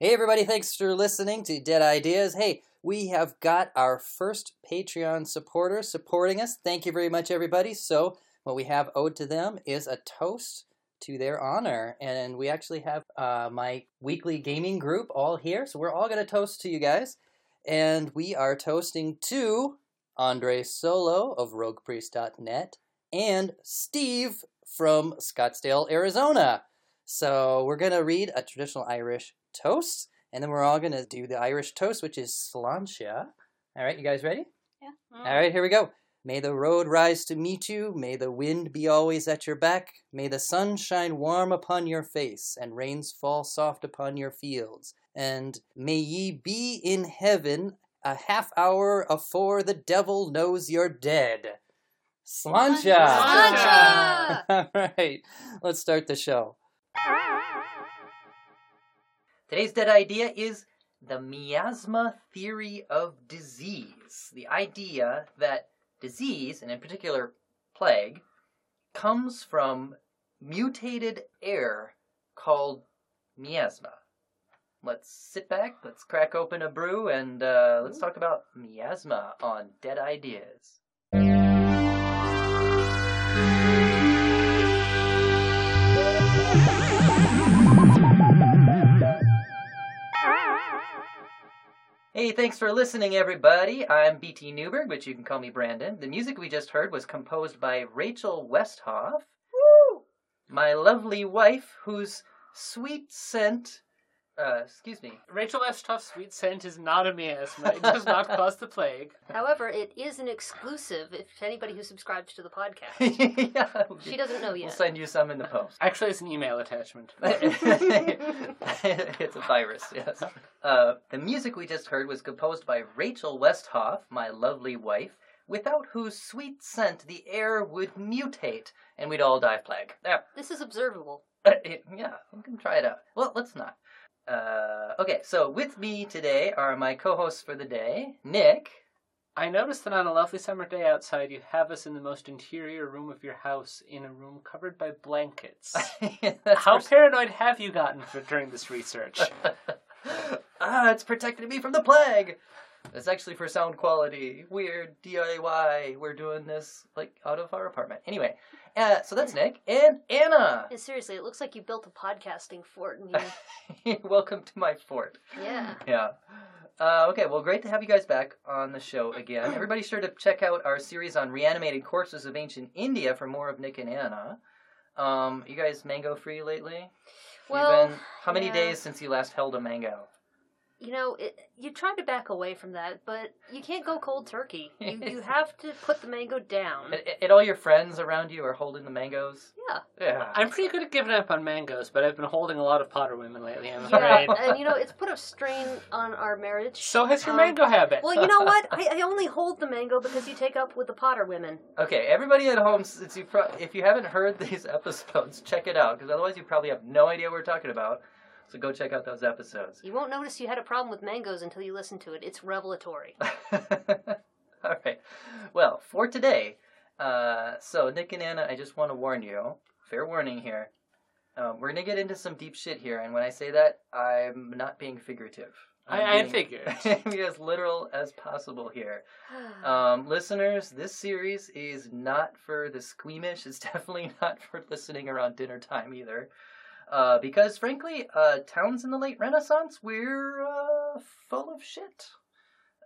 Hey, everybody, thanks for listening to Dead Ideas. Hey, we have got our first Patreon supporter supporting us. Thank you very much, everybody. So, what we have owed to them is a toast to their honor. And we actually have uh, my weekly gaming group all here. So, we're all going to toast to you guys. And we are toasting to Andre Solo of RoguePriest.net and Steve from Scottsdale, Arizona. So, we're going to read a traditional Irish toast, and then we're all going to do the Irish toast, which is sláinte. All right, you guys ready? Yeah. Mm. All right, here we go. May the road rise to meet you. May the wind be always at your back. May the sun shine warm upon your face, and rains fall soft upon your fields. And may ye be in heaven a half hour afore the devil knows you're dead. Sláinte! Sláinte! All right, let's start the show. Today's dead idea is the miasma theory of disease. The idea that disease, and in particular plague, comes from mutated air called miasma. Let's sit back, let's crack open a brew, and uh, let's talk about miasma on Dead Ideas. Hey, thanks for listening, everybody. I'm BT Newberg, but you can call me Brandon. The music we just heard was composed by Rachel Westhoff. Woo! My lovely wife, whose sweet scent. Uh, excuse me. Rachel Westhoff's sweet scent is not a miasma. It does not cause the plague. However, it is an exclusive if to anybody who subscribes to the podcast. yeah, She doesn't know yet. We'll yet. send you some in the post. Actually, it's an email attachment. it's a virus, yes. Uh, the music we just heard was composed by Rachel Westhoff, my lovely wife, without whose sweet scent the air would mutate and we'd all die of plague. There. This is observable. Uh, it- yeah, we can try it out. Well, let's not. Uh, okay, so with me today are my co-hosts for the day, Nick. I noticed that on a lovely summer day outside, you have us in the most interior room of your house, in a room covered by blankets. How for- paranoid have you gotten for, during this research? ah, it's protecting me from the plague. It's actually for sound quality. Weird DIY. We're doing this like out of our apartment. Anyway, uh, so that's Nick and Anna. Yeah, seriously, it looks like you built a podcasting fort. And you, Welcome to my fort. yeah. Yeah. Uh, okay, well, great to have you guys back on the show again. Everybody sure to check out our series on reanimated corpses of ancient India for more of Nick and Anna. Um, you guys mango free lately? Well, been- how many yeah. days since you last held a mango? You know, it, you tried to back away from that, but you can't go cold turkey. You, you have to put the mango down. And, and all your friends around you are holding the mangoes? Yeah. Yeah. I'm pretty good at giving up on mangoes, but I've been holding a lot of Potter women lately, I'm Yeah, afraid. and you know, it's put a strain on our marriage. So has your Um, mango habit. Well, you know what? I, I only hold the mango because you take up with the Potter women. Okay, everybody at home, since you pro- if you haven't heard these episodes, check it out, because otherwise you probably have no idea what we're talking about. So go check out those episodes. You won't notice you had a problem with mangoes until you listen to it. It's revelatory. All right. Well, for today, uh, so Nick and Anna, I just want to warn you, fair warning here. Um, we're gonna get into some deep shit here, and when I say that, I'm not being figurative. I'm I, I being- figured. be as literal as possible here. Um, listeners, this series is not for the squeamish. It's definitely not for listening around dinner time either. Uh, because frankly, uh, towns in the late Renaissance, we're uh, full of shit.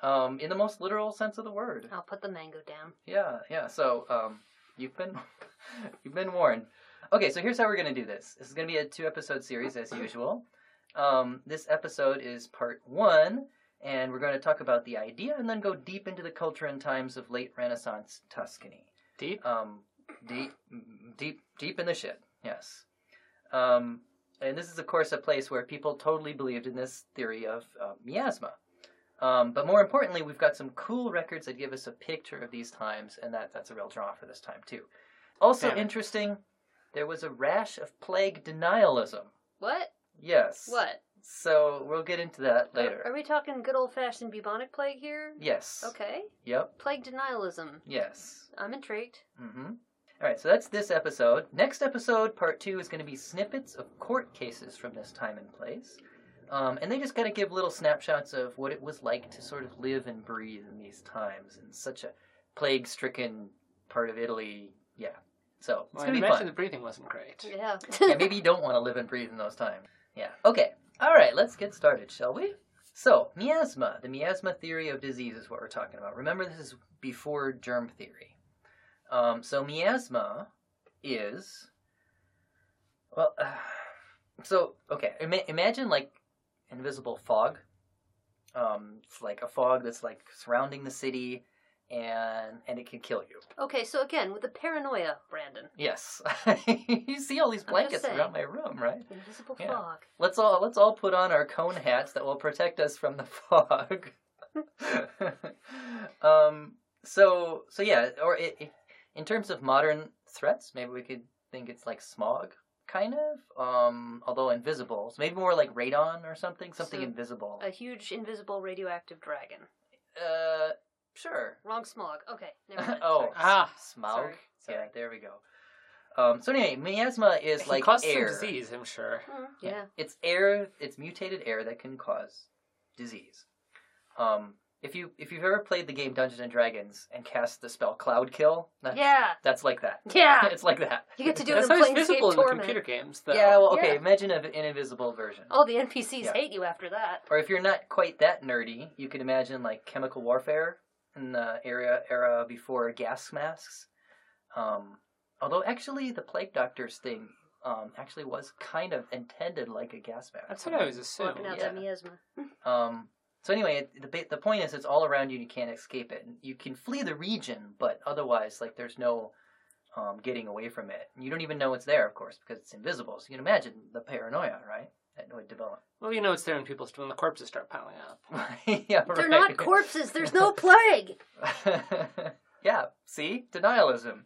Um, in the most literal sense of the word. I'll put the mango down. Yeah, yeah. So, um, you've been you've been warned. Okay, so here's how we're gonna do this. This is gonna be a two episode series as usual. Um, this episode is part one, and we're going to talk about the idea and then go deep into the culture and times of late Renaissance Tuscany. Deep? Um, deep, deep, deep in the shit. Yes. Um, and this is, of course, a place where people totally believed in this theory of uh, miasma. Um, but more importantly, we've got some cool records that give us a picture of these times, and that, that's a real draw for this time, too. Also Damn interesting, there was a rash of plague denialism. What? Yes. What? So we'll get into that later. Are we talking good old fashioned bubonic plague here? Yes. Okay. Yep. Plague denialism. Yes. I'm intrigued. Mm-hmm. All right, so that's this episode. Next episode, part two, is going to be snippets of court cases from this time and place. Um, and they just kind of give little snapshots of what it was like to sort of live and breathe in these times in such a plague-stricken part of Italy. Yeah, so it's Well, gonna be imagine fun. the breathing wasn't great. Yeah. yeah, maybe you don't want to live and breathe in those times. Yeah. Okay. All right. Let's get started, shall we? So, miasma, the miasma theory of disease is what we're talking about. Remember, this is before germ theory. Um, so, miasma is well. so, okay. Ima- imagine like invisible fog. Um, it's like a fog that's like surrounding the city, and and it can kill you. Okay, so again, with the paranoia, Brandon. Yes. you see all these blankets around my room, right? Invisible Yeah. fog. Let's all let's all put on our cone hats that will protect us from the fog. um. So so yeah, or it, it- in terms of modern threats, maybe we could think it's like smog, kind of. Um. Although invisible, so maybe more like radon or something, something So, invisible. A huge invisible radioactive dragon. Uh. Sure. Wrong smog. Okay, never mind. oh. Sorry. Ah, Smog. sorry, Yeah. sorry. There we go. Um. So anyway, miasma is It like cause air. some disease, I'm sure. Mm, yeah. It's air. It's mutated air that can cause disease. Um, if you if you've ever played the game Dungeons and Dragons and cast the spell Cloud Kill, that's, Yeah. that's like that. Yeah. it's like that. You get to do it That's in how it's visible Planescape in the Torment. computer games, though. Yeah. Well, okay. Yeah. Imagine an invisible version. All the NPCs Yeah. hate you after that. Or if you're not quite that nerdy, you could imagine like chemical warfare in the era era before gas masks. Um, although actually the plague doctors thing um, actually was kind of intended like a gas mask. That's what I always assumed. Blocking out yeah. that miasma. Um, so anyway, it- the the point is, it's all around you. and You can't escape it. You can flee the region, but otherwise, like there's no um, getting away from it. You don't even know it's there, of course, because it's invisible. So you can imagine the paranoia, right? That would develop. Well, you know it's there when people when the corpses start piling up. yeah, They're not corpses. There's no plague. yeah, see? Denialism.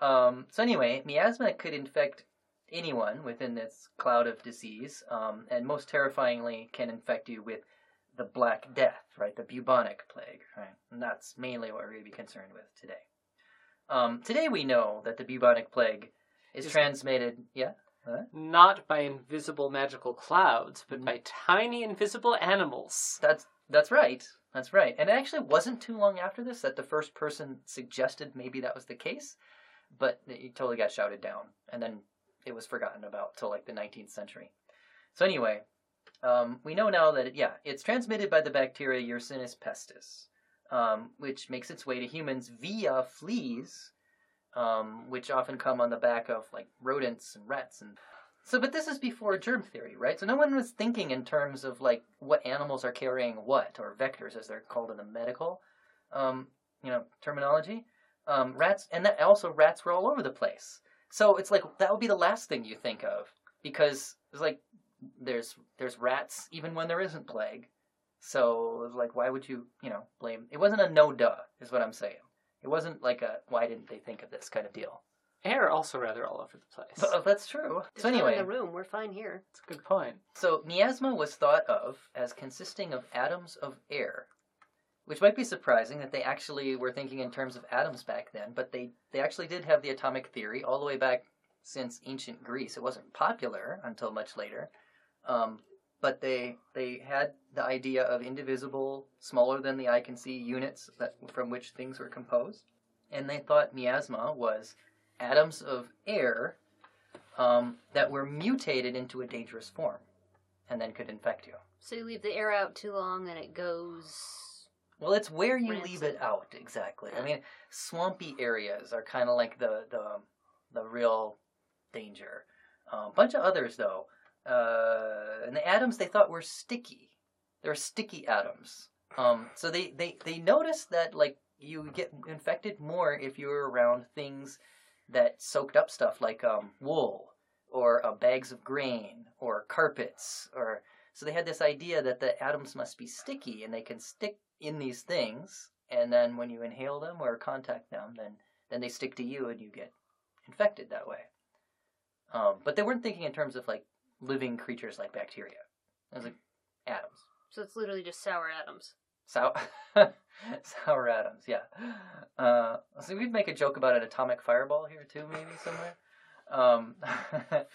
Um, so anyway, miasma could infect anyone within this cloud of disease, um, and most terrifyingly can infect you with the Black Death, right? The bubonic plague, right? And that's mainly what we're going to be concerned with today. Um, today we know that the bubonic plague is Is- transmitted, yeah? Not by invisible magical clouds, but Mm. by tiny invisible animals. That's that's right. That's right. And it actually wasn't too long after this that the first person suggested maybe that was the case, but it totally got shouted down, and then it was forgotten about till like the 19th century. So anyway, um, we know now that it, yeah, it's transmitted by the bacteria Yersinia pestis, um, which makes its way to humans via fleas, um, which often come on the back of like rodents and rats and so, but this is before germ theory, right? So no one was thinking in terms of like what animals are carrying what, or vectors as they're called in the medical, um, you know, terminology. Um, rats, and that also rats were all over the place. So it's like that would be the last thing you think of because it's like there's there's rats even when there isn't plague. So it's like why would you you know blame? It wasn't a no duh, is what I'm saying. It wasn't like a why didn't they think of this kind of deal. Air also rather all over the place. But, oh, that's true. Just so anyway, in the room. We're fine here. That's a good point. So miasma was thought of as consisting of atoms of air, which might be surprising that they actually were thinking in terms of atoms back then, but they, they actually did have the atomic theory all the way back since ancient Greece. It wasn't popular until much later, um, but they they had the idea of indivisible, smaller than the eye can see units that from which things were composed, and they thought miasma was atoms of air um, that were mutated into a dangerous form and then could infect you. So you leave the air out too long and it goes. Well, it's where you leave it out exactly. I mean, swampy areas are kind of like the the the real danger. A um, bunch of others though, uh, and the atoms they thought were sticky. They're sticky atoms. Um, so they, they they noticed that like you get infected more if you're around things that soaked up stuff like um, wool or uh, bags of grain or carpets or so they had this idea that the atoms must be sticky and they can stick in these things and then when you inhale them or contact them then then they stick to you and you get infected that way um, but they weren't thinking in terms of like living creatures like bacteria it was like atoms So it's literally just sour atoms. sour sour atoms yeah uh, so we'd make a joke about an atomic fireball here too maybe somewhere um,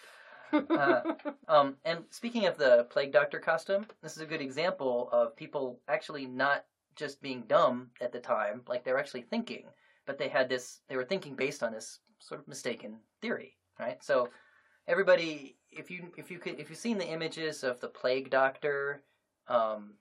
Uh, um, and speaking of the plague doctor costume, this is a good example of people actually not just being dumb at the time, like they were actually thinking, but they had this, they were thinking based on this sort of mistaken theory, right? So everybody, if you if you could if you've seen the images of the plague doctor, um,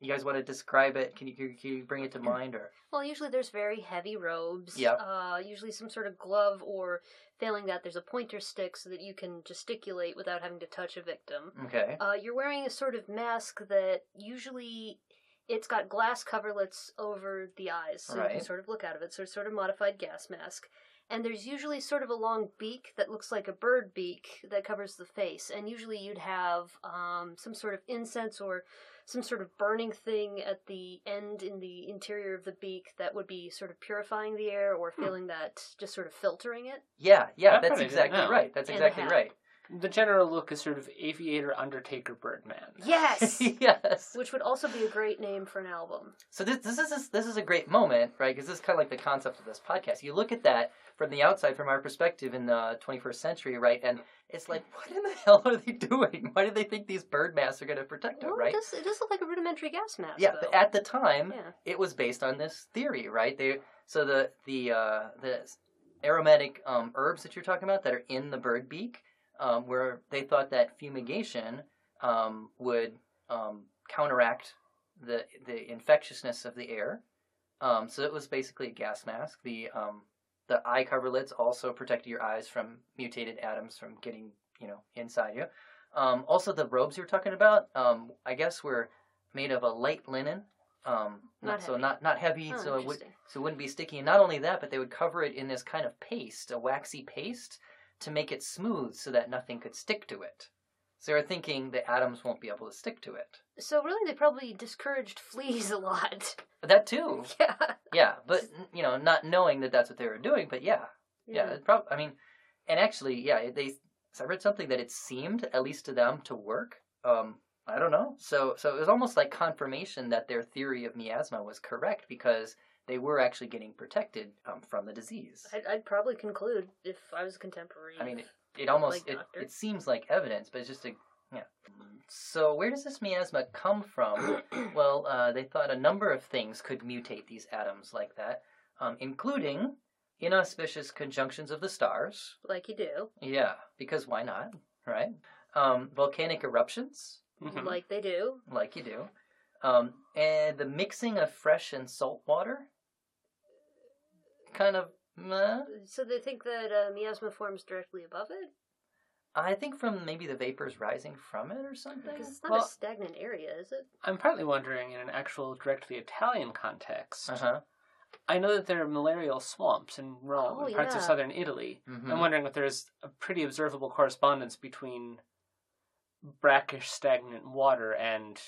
you guys want to describe it? Can you can you bring it to mind or? Well, usually there's very heavy robes. Yeah. Uh, usually some sort of glove, or failing that, there's a pointer stick so that you can gesticulate without having to touch a victim. Okay. Uh, you're wearing a sort of mask that usually it's got glass coverlets over the eyes, so you can sort of look out of it. So it's sort of modified gas mask. And there's usually sort of a long beak that looks like a bird beak that covers the face. And usually you'd have um, some sort of incense or some sort of burning thing at the end in the interior of the beak that would be sort of purifying the air or feeling that just sort of filtering it. Yeah, yeah, that's exactly right. That's And exactly right. The general look is sort of aviator, undertaker, birdman. Yes! yes. Which would also be a great name for an album. So this this is this is a great moment, right? Because this is kind of like the concept of this podcast. You look at that from the outside, from our perspective in the 21st century, right? And it's like, what in the hell are they doing? Why do they think these bird masks are going to protect them, Well, right? it, does, it does look like a rudimentary gas mask. Yeah, though. but at the time, yeah. it was based on this theory, right? They so the the uh, the aromatic um, herbs that you're talking about that are in the bird beak, um, where they thought that fumigation um, would um, counteract the the infectiousness of the air. Um, so it was basically a gas mask. The um, the eye coverlets also protected your eyes from mutated atoms from getting you know inside you. Um, also, the robes you're talking about, um, I guess, were made of a light linen. Um, Not so heavy. not not heavy, Oh, so it would so it wouldn't be sticky. And not only that, but they would cover it in this kind of paste, a waxy paste, to make it smooth so that nothing could stick to it. So they're thinking the atoms won't be able to stick to it. So really, they probably discouraged fleas a lot. That too, yeah. yeah. But you know, not knowing that that's what they were doing, but yeah, yeah. It prob- I mean, and actually, yeah, they. I read something that it seemed, at least to them, to work. Um, I don't know. So, so it was almost like confirmation that their theory of miasma was correct because they were actually getting protected um, from the disease. I'd, I'd probably conclude if I was a contemporary. I mean, it, it almost Like it, it seems like evidence, but it's just a yeah. So where does this miasma come from? well, uh, they thought a number of things could mutate these atoms like that, um, including inauspicious conjunctions of the stars. like you do, Yeah, because why not, right? Um, volcanic eruptions, Mhm. like they do. like you do, um, and the mixing of fresh and salt water. Kind of, meh. So they think that uh, miasma forms directly above it I think from maybe the vapors rising from it or something. because it's not Well- a stagnant area, is it? I'm partly wondering, in an actual directly Italian context, Uh huh. I know that there are malarial swamps in Rome Oh, and parts of southern Italy. Mm-hmm. I'm wondering if there's a pretty observable correspondence between brackish, stagnant water and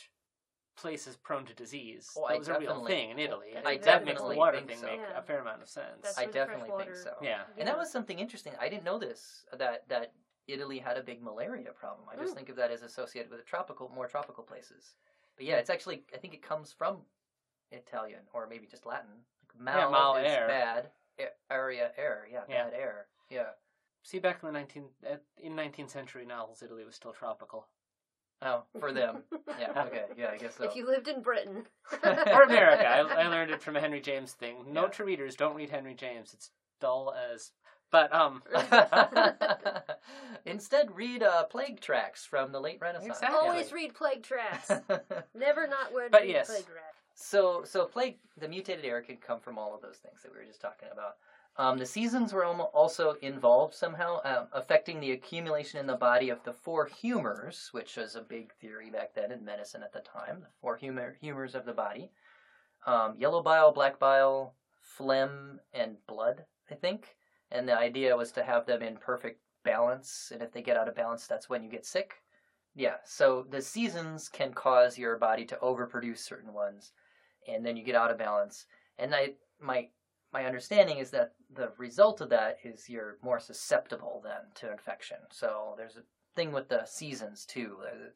places prone to disease. Oh, that I was a real definitely- thing in Italy. I and that makes the definitely water think thing so. make Yeah. a fair amount of sense. That's I where fresh definitely think water- so. yeah. And that was something interesting. I didn't know this that that Italy had a big malaria problem. I just Mm. think of that as associated with tropical, more tropical places. But yeah, it's actually I think it comes from Italian or maybe just Latin. Like mal, mal is air. bad, a- area air. Yeah, Yeah. bad air. Yeah. See, back in the 19 at, in 19th century novels, Italy was still tropical. Oh, for them. Yeah. Okay. Yeah, I guess so. If you lived in Britain. or America. I, I learned it from a Henry James thing. Note Yeah. to readers: don't read Henry James. It's dull as. But um, Instead, read uh, plague tracts from the late Renaissance. Exactly. Always read plague tracts. Never not where to But read yes. plague tracts. So, so plague, the mutated air could come from all of those things that we were just talking about. Um, the seasons were also involved somehow, um, affecting the accumulation in the body of the four humors, which was a big theory back then in medicine at the time. The four humor, humors of the body: um, yellow bile, black bile, phlegm, and blood. I think. And the idea was to have them in perfect balance, and if they get out of balance, that's when you get sick. Yeah. So the seasons can cause your body to overproduce certain ones and then you get out of balance. And I my my understanding is that the result of that is you're more susceptible then to infection. So there's a thing with the seasons too. Uh,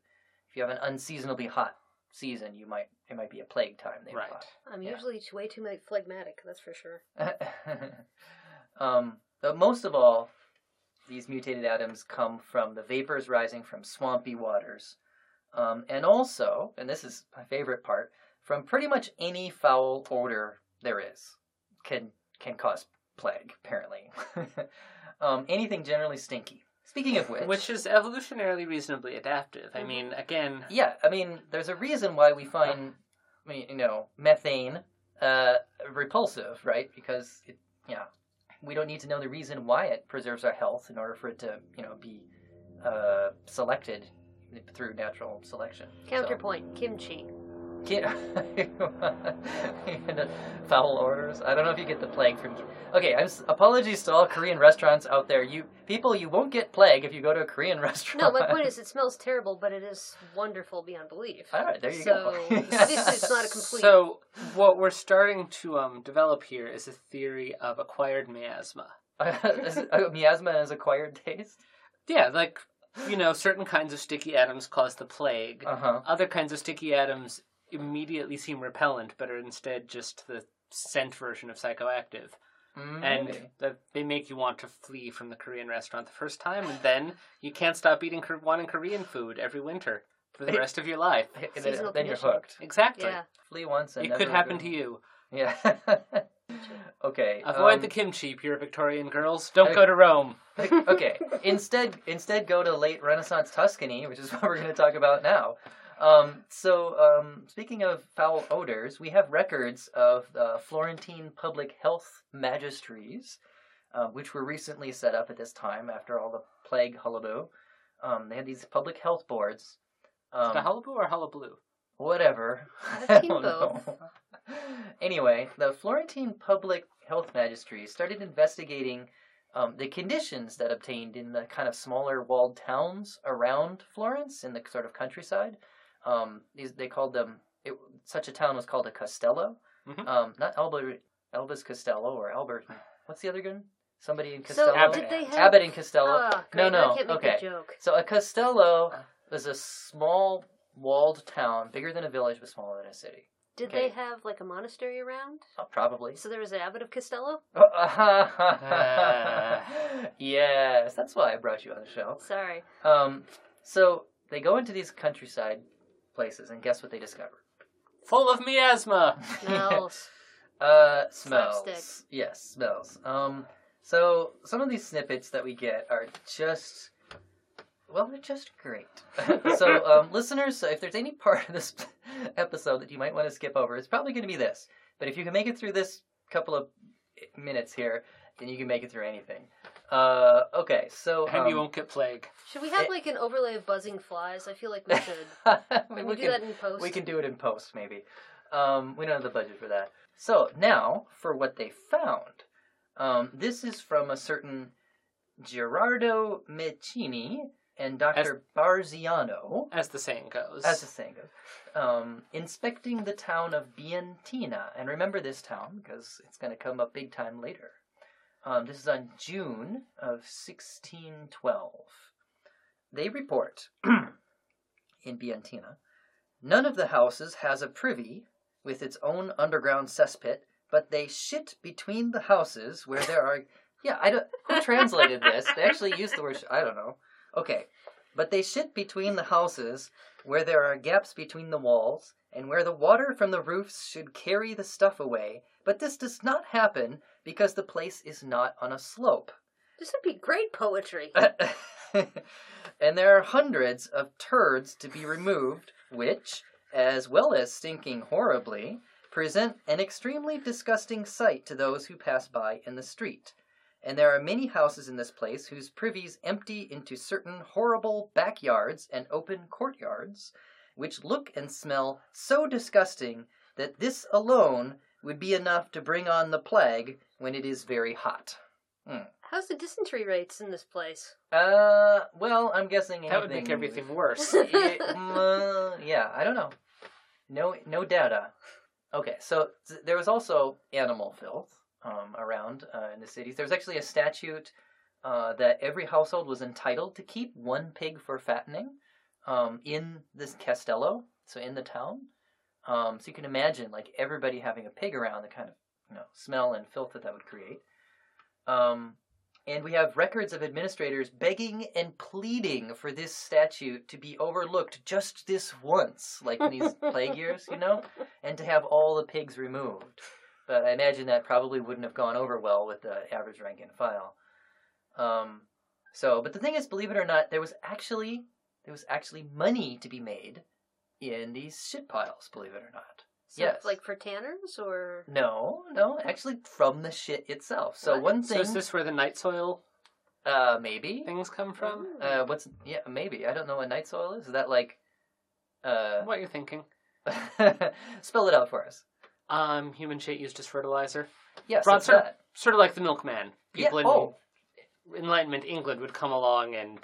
If you have an unseasonably hot season, you might it might be a plague time. They right. thought. I'm Yeah. usually way too phlegmatic, that's for sure. um, but most of all, these mutated atoms come from the vapors rising from swampy waters. Um, and also, and this is my favorite part, from pretty much any foul odor there is can can cause plague, apparently. um, anything generally stinky. Speaking of which, Which is evolutionarily reasonably adaptive. I Mhm. mean, again, yeah, I mean, there's a reason why we find, I mean, you know, methane uh, repulsive, right? Because it, yeah, we don't need to know the reason why it preserves our health in order for it to, you know, be uh, selected through natural selection. So- Counterpoint: kimchi. Get foul orders. I don't know if you get the plague from. Okay, I'm s- apologies to all Korean restaurants out there. You people, you won't get plague if you go to a Korean restaurant. No, my point is, it smells terrible, but it is wonderful beyond belief. All right, there you so, go. obviously, it's not a complete. so what we're starting to um, develop here is a theory of acquired miasma. Is it- uh, miasma has acquired taste. Yeah, like you know, certain kinds of sticky atoms cause the plague. Uh huh. Other kinds of sticky atoms immediately seem repellent, but are instead just the scent version of psychoactive. and that they make you want to flee from the Korean restaurant the first time, and then you can't stop eating Kor- wanting Korean food every winter for the rest of your life. Then, Seasonal then you're conditioning. hooked. Exactly. yeah. Flee once and It never could happen again. to you. Yeah. okay. Avoid um, the kimchi, pure Victorian girls. Don't I- go to Rome. okay. Instead, instead, go to late Renaissance Tuscany, which is what we're going to talk about now. Um, so, um, speaking of foul odors, we have records of the Florentine public health magistries, uh, which were recently set up at this time after all the plague hullabaloo. Um, they had these public health boards. Um, the hullabaloo or hullabaloo? whatever. I've seen don't both. know. anyway, the Florentine Public Health Magistry started investigating um, the conditions that obtained in the kind of smaller walled towns around Florence in the sort of countryside. Um, these they called them. It, such a town was called a castello. Mhm. Um, not Albert, Elvis Costello or Albert. What's the other good? Somebody in So, Costello. Abbott. did they have? Abbott and Costello. Ah, No, no, I can't make okay. joke. So a castello was a small walled town, bigger than a village but smaller than a city. Did okay. they have like a monastery around? Uh, probably. So there was an abbot of Costello. yes, that's why I brought you on the show. Sorry. Um, so they go into these countryside places, and guess what they discover? Full of miasma. Smells. Uh, smells. Slapstick. Yes, smells. Um, so some of these snippets that we get are just, well, they're just great. so, um, listeners, if there's any part of this episode that you might want to skip over, it's probably going to be this. But if you can make it through this couple of minutes here, then you can make it through anything. Uh, okay, so and you um, won't get plague. Should we have It- like an overlay of buzzing flies? I feel like we should. we, Can we we do can that in post? we can do it in post, maybe. Um, we don't have the budget for that. So now for what they found. Um, this is from a certain Gerardo Mecini and Dr. Barziano, As the saying goes. as the saying goes, um, inspecting the town of Bientina. And remember this town because it's going to come up big time later. Um, this is on June of 1612. They report in Bientina none of the houses has a privy with its own underground cesspit, but they shit between the houses where there are. Yeah, I don't. Who translated this? They actually used the word. I don't know. Okay, but they shit between the houses where there are gaps between the walls and where the water from the roofs should carry the stuff away. But this does not happen because the place is not on a slope. This would be great poetry. and there are hundreds of turds to be removed, which, as well as stinking horribly, present an extremely disgusting sight to those who pass by in the street. And there are many houses in this place whose privies empty into certain horrible backyards and open courtyards, which look and smell so disgusting that this alone would be enough to bring on the plague when it is very hot. How's the dysentery rates in this place? Uh, well, I'm guessing that would make everything worse. Yeah, mm, uh, yeah, I don't know. No, no data. Okay, so th- there was also animal filth um, around uh, in the cities. There was actually a statute uh, that every household was entitled to keep one pig for fattening um, in this castello, so in the town. Um, so you can imagine, like everybody having a pig around, the kind of you know smell and filth that that would create. Um, And we have records of administrators begging and pleading for this statute to be overlooked just this once, like in these plague years, you know, and to have all the pigs removed. But I imagine that probably wouldn't have gone over well with the average rank and file. Um, so, but the thing is, believe it or not, there was actually there was actually money to be made in these shit piles. Believe it or not. So, Yes. Like for tanners or No, no, actually from the shit itself. So What? one So thing, is this where the night soil uh, maybe. things come from? Uh, what's yeah, maybe I don't know what night soil is. Is that like, uh, what you're thinking? spell it out for us? Um, human shit used as fertilizer. Yes, Broad it's sort, that. sort of like the milkman. Yeah, People oh. in Enlightenment England would come along and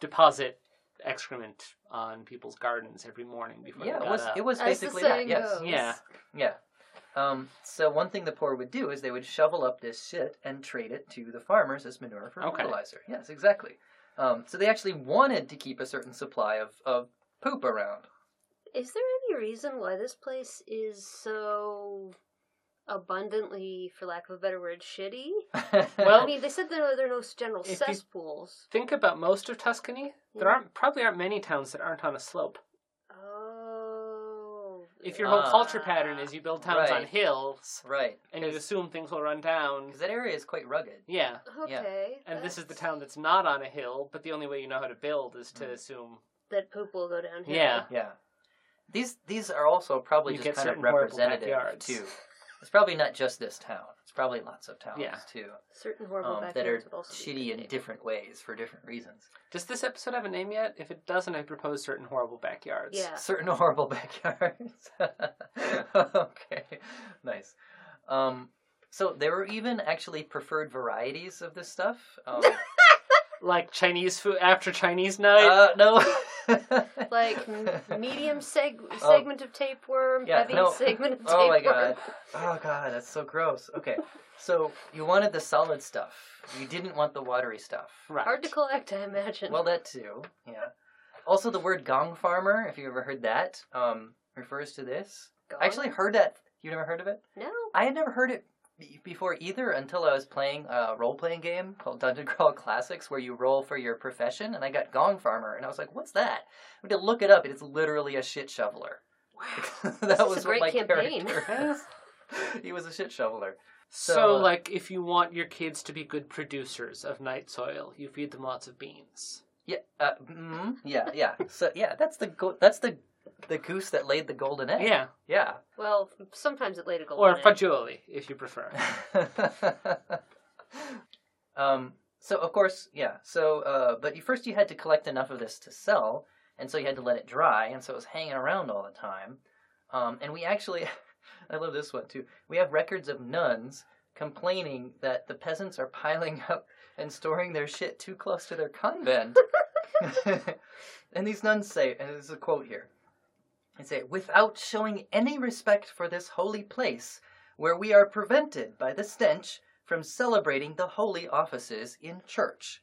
deposit excrement on people's gardens every morning before Yeah, they it got was up. it was As the basically that. saying Yes. Yeah. yeah. Um, so one thing the poor would do is they would shovel up this shit and trade it to the farmers as manure for Okay. fertilizer. Yes, exactly. Um, so they actually wanted to keep a certain supply of, of poop around. is there any reason why this place is so abundantly, for lack of a better word, shitty? well, I Well, mean, they said there, there are no general If you- cesspools. think about most of Tuscany. There Yeah. aren't probably aren't many towns that aren't on a slope. Oh. If your whole Ah, culture pattern is you build towns on right. hills right, and you assume things will run down, because that area is quite rugged. yeah. yeah. Okay. And this is the that's- town that's not on a hill, but the only way you know how to build is to Mm. assume. That poop will go downhill. Yeah. Yeah. These these are also probably You just kind of certain horrible representative backyards. too. It's probably not just this town. It's probably lots of towns Yeah. too Certain horrible um, that are backyards would also be shitty in different ways for different reasons. Does this episode have a name yet? If it doesn't, I propose certain horrible backyards. Yeah. Certain horrible backyards. okay, nice. Um, so there were even actually preferred varieties of this stuff. Um, Like Chinese food after Chinese night. uh, no. Like medium seg- Oh. segment of tapeworm, Yeah, heavy no. segment of tapeworm. Oh my god. Oh god, that's so gross. Okay. So you wanted the solid stuff. You didn't want the watery stuff. right. Hard to collect, I imagine. Well, that too. Yeah. Also, the word gong farmer, if you ever heard that, um, refers to this. I actually heard that. You never heard of it? no. I had never heard it before either until I was playing a role playing game called Dungeon Crawl Classics where you roll for your profession, and I got gong farmer, and I was like, "What's that?" I had to look it up. and It's literally a shit shoveler. Wow. that This is was a what great my campaign. character was. he was a shit shoveler. So, So, uh, like, if you want your kids to be good producers of night soil, you feed them lots of beans. Yeah, uh, mm, yeah, yeah. So yeah, that's the go- that's the the goose that laid the golden egg. Yeah. yeah. Well, sometimes it laid a golden Or egg. fagioli, if you prefer. um. So of course, yeah. So, uh, but you, first you had to collect enough of this to sell, and so you had to let it dry, and so it was hanging around all the time. Um, and we actually, I love this one too. We have records of nuns complaining that the peasants are piling up and storing their shit too close to their convent. and these nuns say, and there's a quote here. They say, without showing any respect for this holy place, where we are prevented by the stench from celebrating the holy offices in church.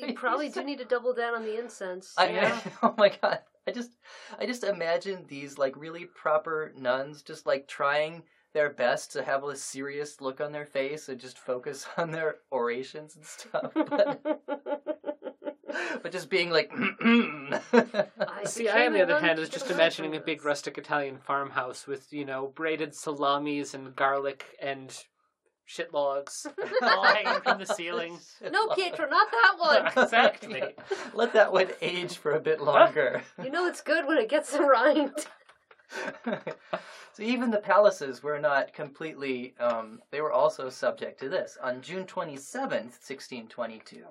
You probably do need to double down on the incense. I, Yeah. oh my god. I just I just imagine these like really proper nuns just like trying their best to have a serious look on their face and just focus on their orations and stuff. But, but just being like I See, I, on the other hand, to was just imagining a big rustic Italian farmhouse with, you know, braided salamis and garlic and shit logs all hanging from the ceiling. No, Pietro, not that one. exactly. Let that one age for a bit longer. You know it's good when it gets the rind. so even the palaces were not completely um, they were also subject to this on june 27th 1622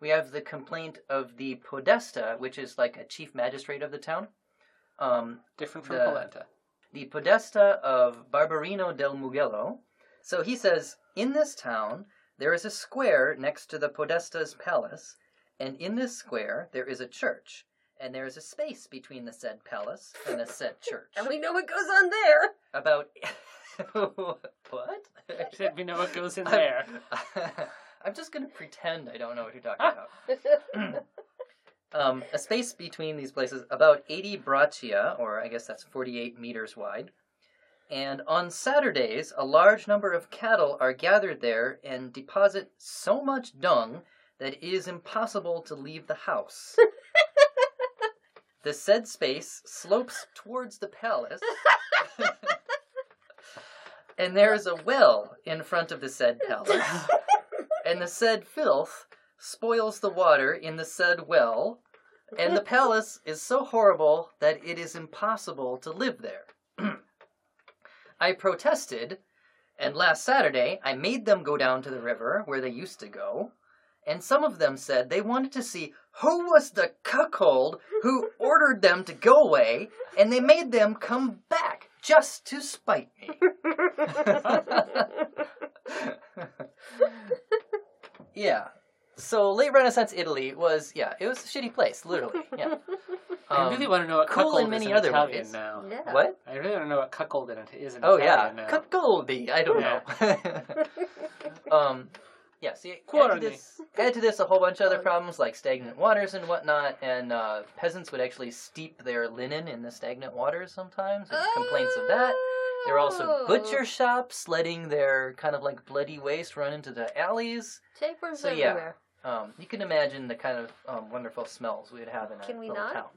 we have the complaint of the podesta which is like a chief magistrate of the town um, Different from The- polenta. the podesta of barberino del mugello so he says in this town there is a square next to the podesta's palace and in this square there is a church and there is a space between the said palace and the said church And we know what goes on there. about what? Said we know what goes in there. I'm just gonna pretend I don't know what you're talking about. um, a space between these places, about 80 braccia, or I guess that's 48 meters wide. And on Saturdays, a large number of cattle are gathered there and deposit so much dung that it is impossible to leave the house. the said space slopes towards the palace. and there is a well in front of the said palace. And the said filth spoils the water in the said well. And the palace is so horrible that it is impossible to live there. I protested, and last Saturday I made them go down to the river where they used to go, and some of them said they wanted to see who was the cuckold who ordered them to go away, and they made them come back just to spite me. yeah. So late Renaissance Italy was yeah, it was a shitty place, literally. Yeah. I really want to know what cool cuckold in many is in other Italian ways. now. Yeah. What? I really want to know what cuckold in it is in Oh Italian yeah, now. cuckoldi. I don't know. um, yeah. See, add to this, add to this a whole bunch of other problems like stagnant waters and whatnot, and uh, peasants would actually steep their linen in the stagnant waters sometimes. There's complaints of that. There are also butcher shops letting their kind of like bloody waste run into the alleys. So, yeah. Um, you can imagine the kind of um, wonderful smells we would have in a Can we little not?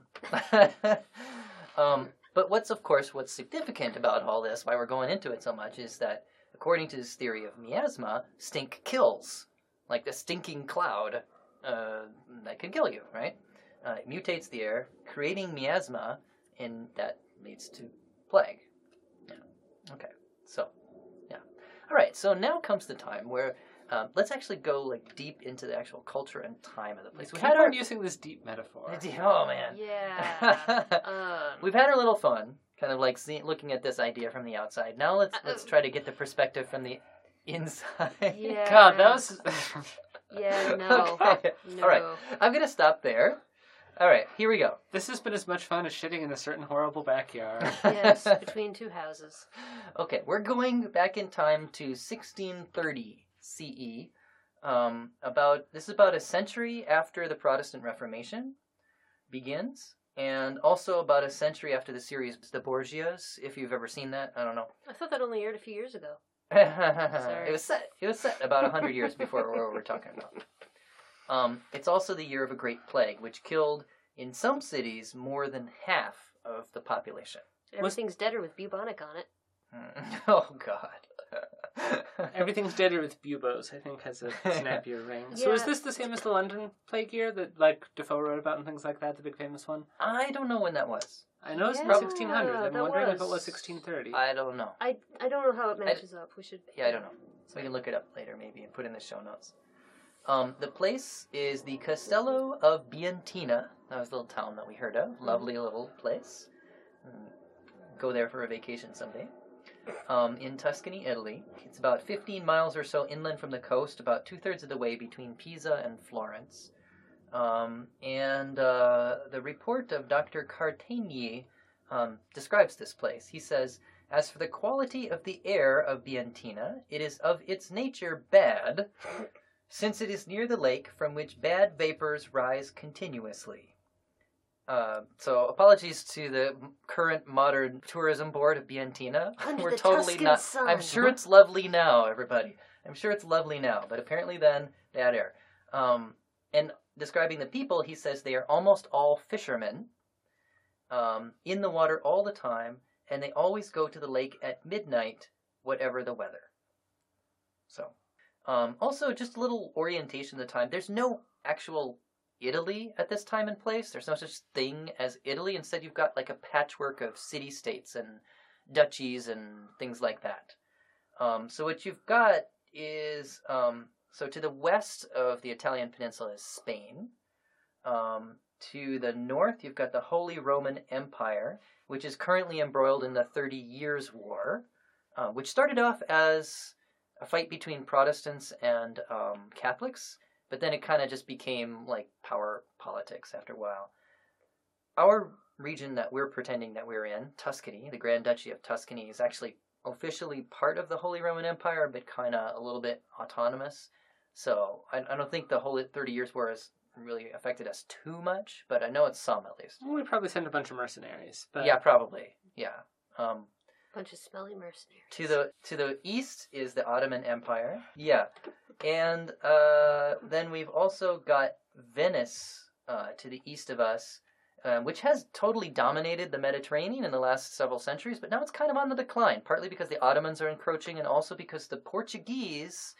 town. um, but what's of course what's significant about all this, why we're going into it so much, is that according to this theory of miasma, stink kills, like the stinking cloud uh, that can kill you, right? Uh, it mutates the air, creating miasma, and that leads to plague. Yeah. Okay. So, yeah. All right. So now comes the time where um, let's actually go like deep into the actual culture and time of the place. We Keep had our on using this deep metaphor. oh man, Yeah. um, we've had our little fun, kind of like seeing, looking at this idea from the outside. Now let's let's try to get the perspective from the inside. yeah. God, that was. Yeah, no. Okay. No. All right, I'm gonna stop there. All right, here we go. this has been as much fun as shitting in a certain horrible backyard. Yes, between two houses. Okay, we're going back in time to 1630 CE. Um, about this is about a century after the Protestant Reformation begins, and also about a century after the series The Borgias. If you've ever seen that, I don't know. I thought that only aired a few years ago. it was set. It was set about hundred years before what we're talking about. Um, it's also the year of a great plague, which killed in some cities more than half of the population. Everything's deader with bubonic on it. oh God. Everything's deader with buboes, I think, has a snappier ring. So is this the same as the London plague year that, like, Defoe wrote about and things like that, the big famous one? I don't know when that was. I know it's in Yeah, 1600. I'm that wondering if it was. was 1630. I don't know. I I don't know how it matches up. We should. Yeah, I don't know. So we can look it up later, maybe, and put in the show notes. Um, the place is the Castello of Bientina. That was the little town that we heard of. Lovely little place. Go there for a vacation someday. Um, in Tuscany, Italy. It's about 15 miles or so inland from the coast, about two thirds of the way between Pisa and Florence. Um, and uh, the report of Dr. Cartagni um, describes this place. He says, as for the quality of the air of Bientina, it is of its nature bad, since it is near the lake from which bad vapors rise continuously. Uh, so apologies to the current modern tourism board of Bientina. Under We're the totally Tuscan not. sun. I'm sure it's lovely now, everybody. I'm sure it's lovely now, but apparently then bad air. Um, and describing the people, he says they are almost all fishermen, um, in the water all the time, and they always go to the lake at midnight, whatever the weather. So, um, also just a little orientation of the time. There's no actual Italy at this time and place. There's no such thing as Italy. Instead, you've got like a patchwork of city states and duchies and things like that. Um, so what you've got is um, so to the west of the Italian peninsula is Spain. Um, to the north, you've got the Holy Roman Empire, which is currently embroiled in the Thirty Years' War, uh, which started off as a fight between Protestants and um, Catholics, but then it kind of just became like power politics after a while. Our region that we're pretending that we're in, Tuscany, the Grand Duchy of Tuscany, is actually officially part of the Holy Roman Empire, but kind of a little bit autonomous. So I, I don't think the whole Thirty Years' War has really affected us too much, but I know it's some at least. we probably sent a bunch of mercenaries. But Yeah, probably. Yeah. Um, Bunch of smelly mercenaries. To the to the east is the Ottoman Empire. Yeah, and uh, then we've also got Venice uh, to the east of us, uh, which has totally dominated the Mediterranean in the last several centuries, but now it's kind of on the decline. Partly because the Ottomans are encroaching, and also because the Portuguese,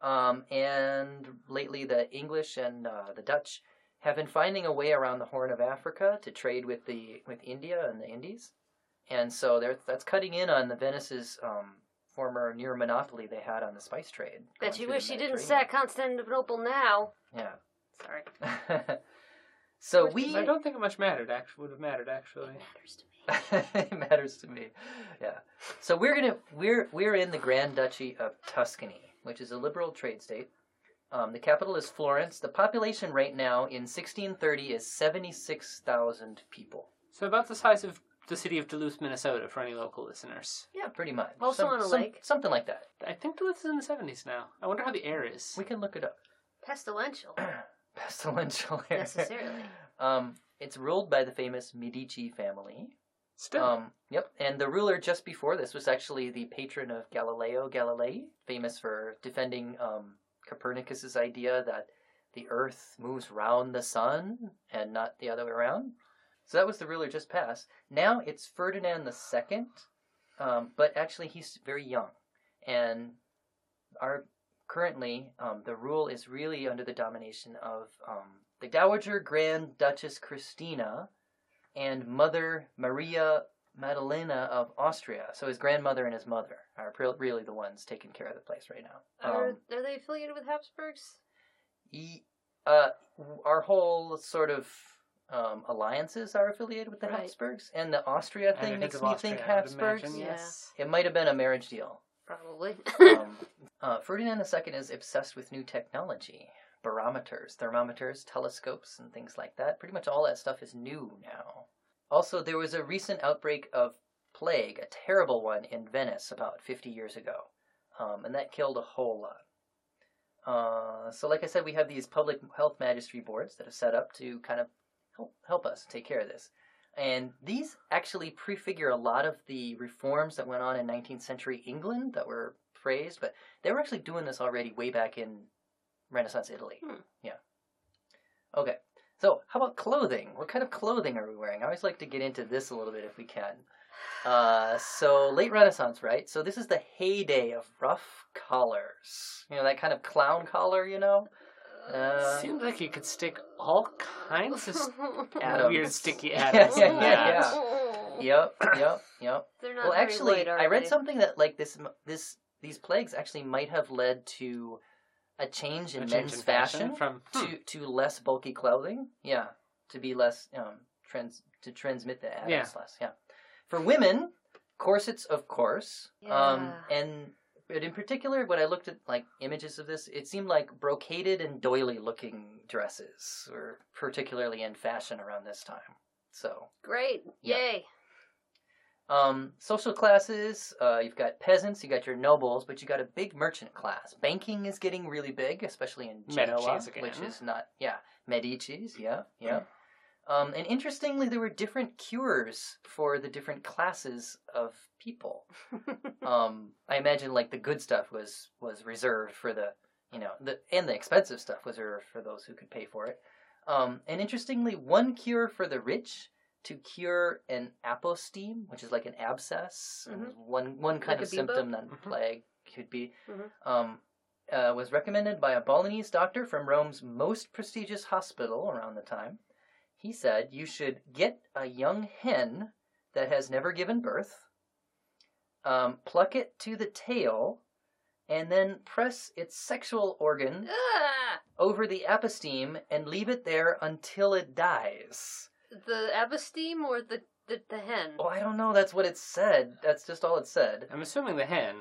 um, and lately the English and uh, the Dutch have been finding a way around the Horn of Africa to trade with the with India and the Indies and so there that's cutting in on the Venice's um, former near monopoly they had on the spice trade. going Bet you through wish you didn't sack Constantinople now. Yeah. Sorry. so Which we I don't think it much mattered. Actually, would have mattered actually. Matters to me. it matters to me. Yeah. So we're gonna we're we're in the Grand Duchy of Tuscany, which is a liberal trade state. Um, the capital is Florence. The population right now in 1630 is 76,000 people. So about the size of the city of Duluth, Minnesota, for any local listeners. Yeah, pretty much. Also on a lake. Something like that. I think Duluth is in the seventies now. I wonder how the air is. We can look it up. Pestilential. Pestilential air. Necessarily. Um, it's ruled by the famous Medici family. Still, Um, yep, and the ruler just before this was actually the patron of Galileo Galilei, famous for defending um, Copernicus's idea that the Earth moves round the sun and not the other way around. So that was the ruler just passed. Now it's Ferdinand II, um, but actually he's very young, and our currently um, the rule is really under the domination of um, the Dowager Grand Duchess Christina and Mother Maria Maddalena of Austria. So his grandmother and his mother are really the ones taking care of the place right now. Are, Um, are they affiliated with Habsburgs? e- uh, our whole sort of um, alliances are affiliated with the Right. Habsburgs, and the Austria thing makes me Austria, think Habsburgs. imagine, Yeah. Yes. It might have been a marriage deal. Probably. Um, uh, Ferdinand II is obsessed with new technology. Barometers, thermometers, telescopes, and things like that. Pretty much all that stuff is new now. Also, there was a recent outbreak of plague, a terrible one in Venice about 50 years ago. Um, and that killed a whole lot. Uh, so, like I said, we have these public health magistry boards that are set up to kind of help, help us take care of this. And these actually prefigure a lot of the reforms that went on in 19th century England that were praised, but they were actually doing this already way back in Renaissance Italy. Hmm. Yeah. Okay. So, how about clothing? What kind of clothing are we wearing? I always like to get into this a little bit if we can. Uh, so, late Renaissance, right? So, this is the heyday of ruff collars. You know, that kind of clown collar, you know? Uh, Seems like you could stick all kinds of Atoms. weird sticky atoms yeah, in yeah, that. yeah. Yep, yep, yep. They're not well, actually, light, I read they? something that like this, this, these plagues actually might have led to a change in A men's change in fashion, from hmm, to to less bulky clothing. Yeah, to be less um trans to transmit the atoms Yeah. less. Yeah. For women, corsets, of course. Um, Yeah. and but in particular, when I looked at like images of this, it seemed like brocaded and doily looking dresses were particularly in fashion around this time. So Great. Yeah. Yay. um, social classes, uh, you've got peasants, you got your nobles, but you got a big merchant class. Banking is getting really big, especially in Genoa, which is not, yeah, Medici's, yeah, yeah. Um, and interestingly, there were different cures for the different classes of people. um, I imagine like the good stuff was was reserved for the, you know, the and the expensive stuff was reserved for those who could pay for it. Um, and interestingly, one cure for the rich to cure an aposteme, which is like an abscess, and Mhm. one one kind Like of symptom that Mhm. plague could be, Mhm. um, uh, was recommended by a Balinese doctor from Rome's most prestigious hospital around the time. He said you should get a young hen that has never given birth, um, pluck it to the tail, and then press its sexual organ Ah! over the aposteme and leave it there until it dies. The abasteme or the, the, the hen? Oh, I don't know. That's what it said. That's just all it said. I'm assuming the hen.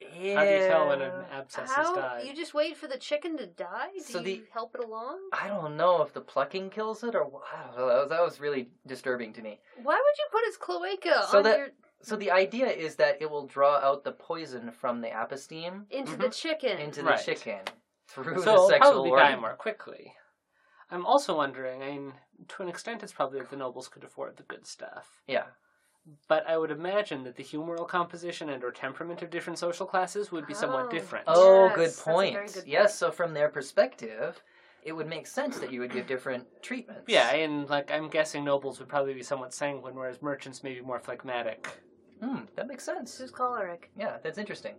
Yeah. How do you tell when an abscess has How? died? You just wait for the chicken to die? Do So you the- help it along? I don't know if the plucking kills it or wh- I don't know. That was, that was really disturbing to me. Why would you put his cloaca So on that- your So the idea is that it will draw out the poison from the aposteme into Mhm. the chicken? into Right. the chicken through so the it'll sexual probably organ. die more quickly. I'm also wondering. I mean, to an extent, it's probably if the nobles could afford the good stuff. Yeah. But I would imagine that the humoral composition and or temperament of different social classes would be somewhat Oh. different. Oh, Yes, good that's a very point. good yes, point. so from their perspective, it would make sense that you would give different treatments. Yeah, and like I'm guessing nobles would probably be somewhat sanguine, whereas merchants may be more phlegmatic. Hmm, that makes sense. Who's choleric? Yeah, that's interesting.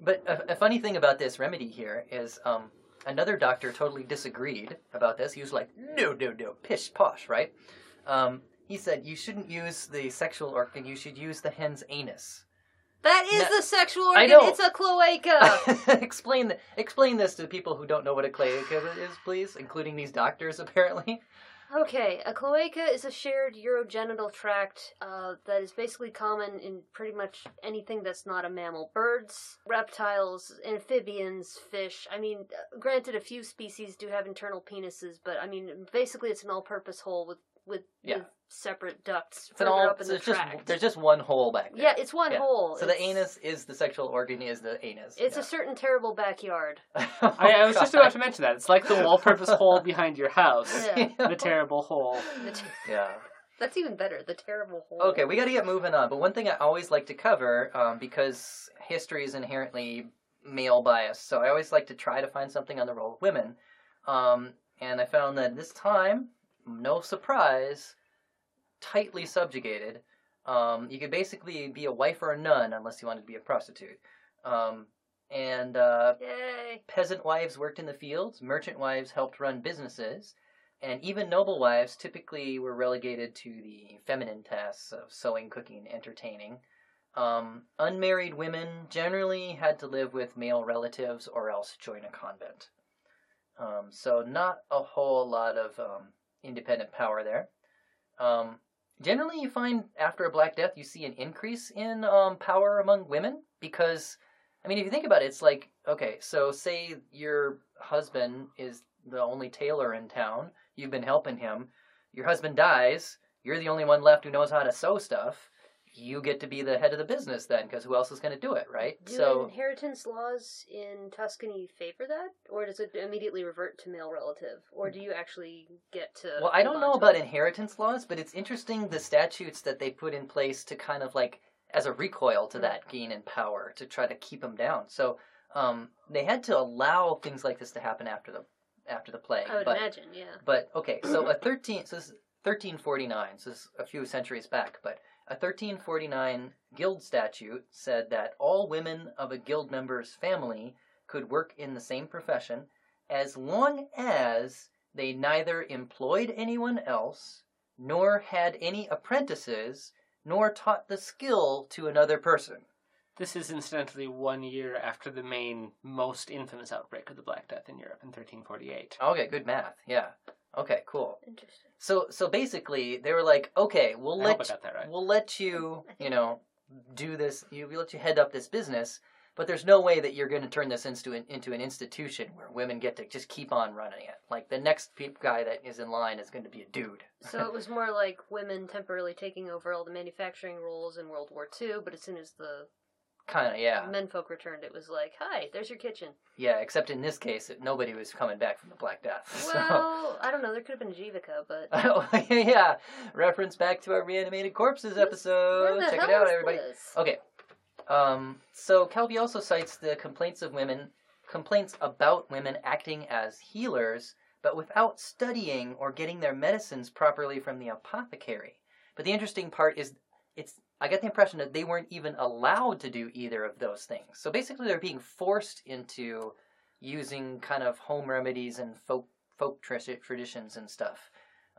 But a, a funny thing about this remedy here is um, another doctor totally disagreed about this. He was like, no, no, no, pish posh, right? Um, he said you shouldn't use the sexual organ, you should use the hen's anus. That is No- the sexual organ. It's a cloaca. explain th- explain this to people who don't know what a cloaca is, please, including these doctors apparently. Okay, a cloaca is a shared urogenital tract uh, that is basically common in pretty much anything that's not a mammal. Birds, reptiles, amphibians, fish. I mean, uh, granted, a few species do have internal penises, but I mean, basically, it's an all-purpose hole with with, Yeah. with separate ducts It's an further all, up in so the it's just there's just one hole back there. yeah, it's one Yeah. hole. So the anus is the sexual organ is the anus. It's yeah. a certain terrible backyard. I, I was just about to mention that. It's like the all-purpose hole behind your house. Yeah. The terrible hole. The t- yeah. That's even better. The terrible hole. Okay, we got to get moving on. But one thing I always like to cover, um, because history is inherently male biased, so I always like to try to find something on the role of women. Um, and I found that this time, no surprise, tightly subjugated. Um, you could basically be a wife or a nun unless you wanted to be a prostitute. Um, and uh, Yay. peasant wives worked in the fields, merchant wives helped run businesses, and even noble wives typically were relegated to the feminine tasks of sewing, cooking, entertaining. Um, unmarried women generally had to live with male relatives or else join a convent. Um, so, not a whole lot of um, independent power there. Um, generally, you find after a Black Death, you see an increase in um, power among women because I mean, if you think about it, it's like, okay, so say your husband is the only tailor in town, you've been helping him, your husband dies, you're the only one left who knows how to sew stuff, you get to be the head of the business then, because who else is going to do it, right? Do so, inheritance laws in Tuscany favor that, or does it immediately revert to male relative, or do you actually get to? well, I don't know about it? inheritance laws, but it's interesting the statutes that they put in place to kind of like, as a recoil to that gain in power, to try to keep them down. So, um, they had to allow things like this to happen after the after the plague. I would but, imagine, yeah. But okay, so a thirteen so this is thirteen forty nine, so this is a few centuries back, but a thirteen forty nine guild statute said that all women of a guild member's family could work in the same profession as long as they neither employed anyone else, nor had any apprentices, nor taught the skill to another person. This is incidentally one year after the main, most infamous outbreak of the Black Death in Europe in 1348. Okay, good math. Yeah. Okay, cool. Interesting. So so basically they were like, okay, we'll I let hope I got that right. we'll let you, you know, do this. You we'll let you head up this business, but there's no way that you're going to turn this into an into an institution where women get to just keep on running it. Like the next pe- guy that is in line is going to be a dude. So it was more like women temporarily taking over all the manufacturing roles in World War II, but as soon as the kind of yeah, menfolk returned, it was like, "Hi, there's your kitchen." yeah. Except in this case, nobody was coming back from the Black Death. So. Well, I don't know. There could have been Jivika, but Oh, yeah, reference back to our reanimated corpses episode. Check it out, everybody. this? Okay. Um, so Calvi also cites the complaints of women, complaints about women acting as healers, but without studying or getting their medicines properly from the apothecary. But the interesting part is, it's I get the impression that they weren't even allowed to do either of those things. So basically, they're being forced into using kind of home remedies and folk folk tra- traditions and stuff.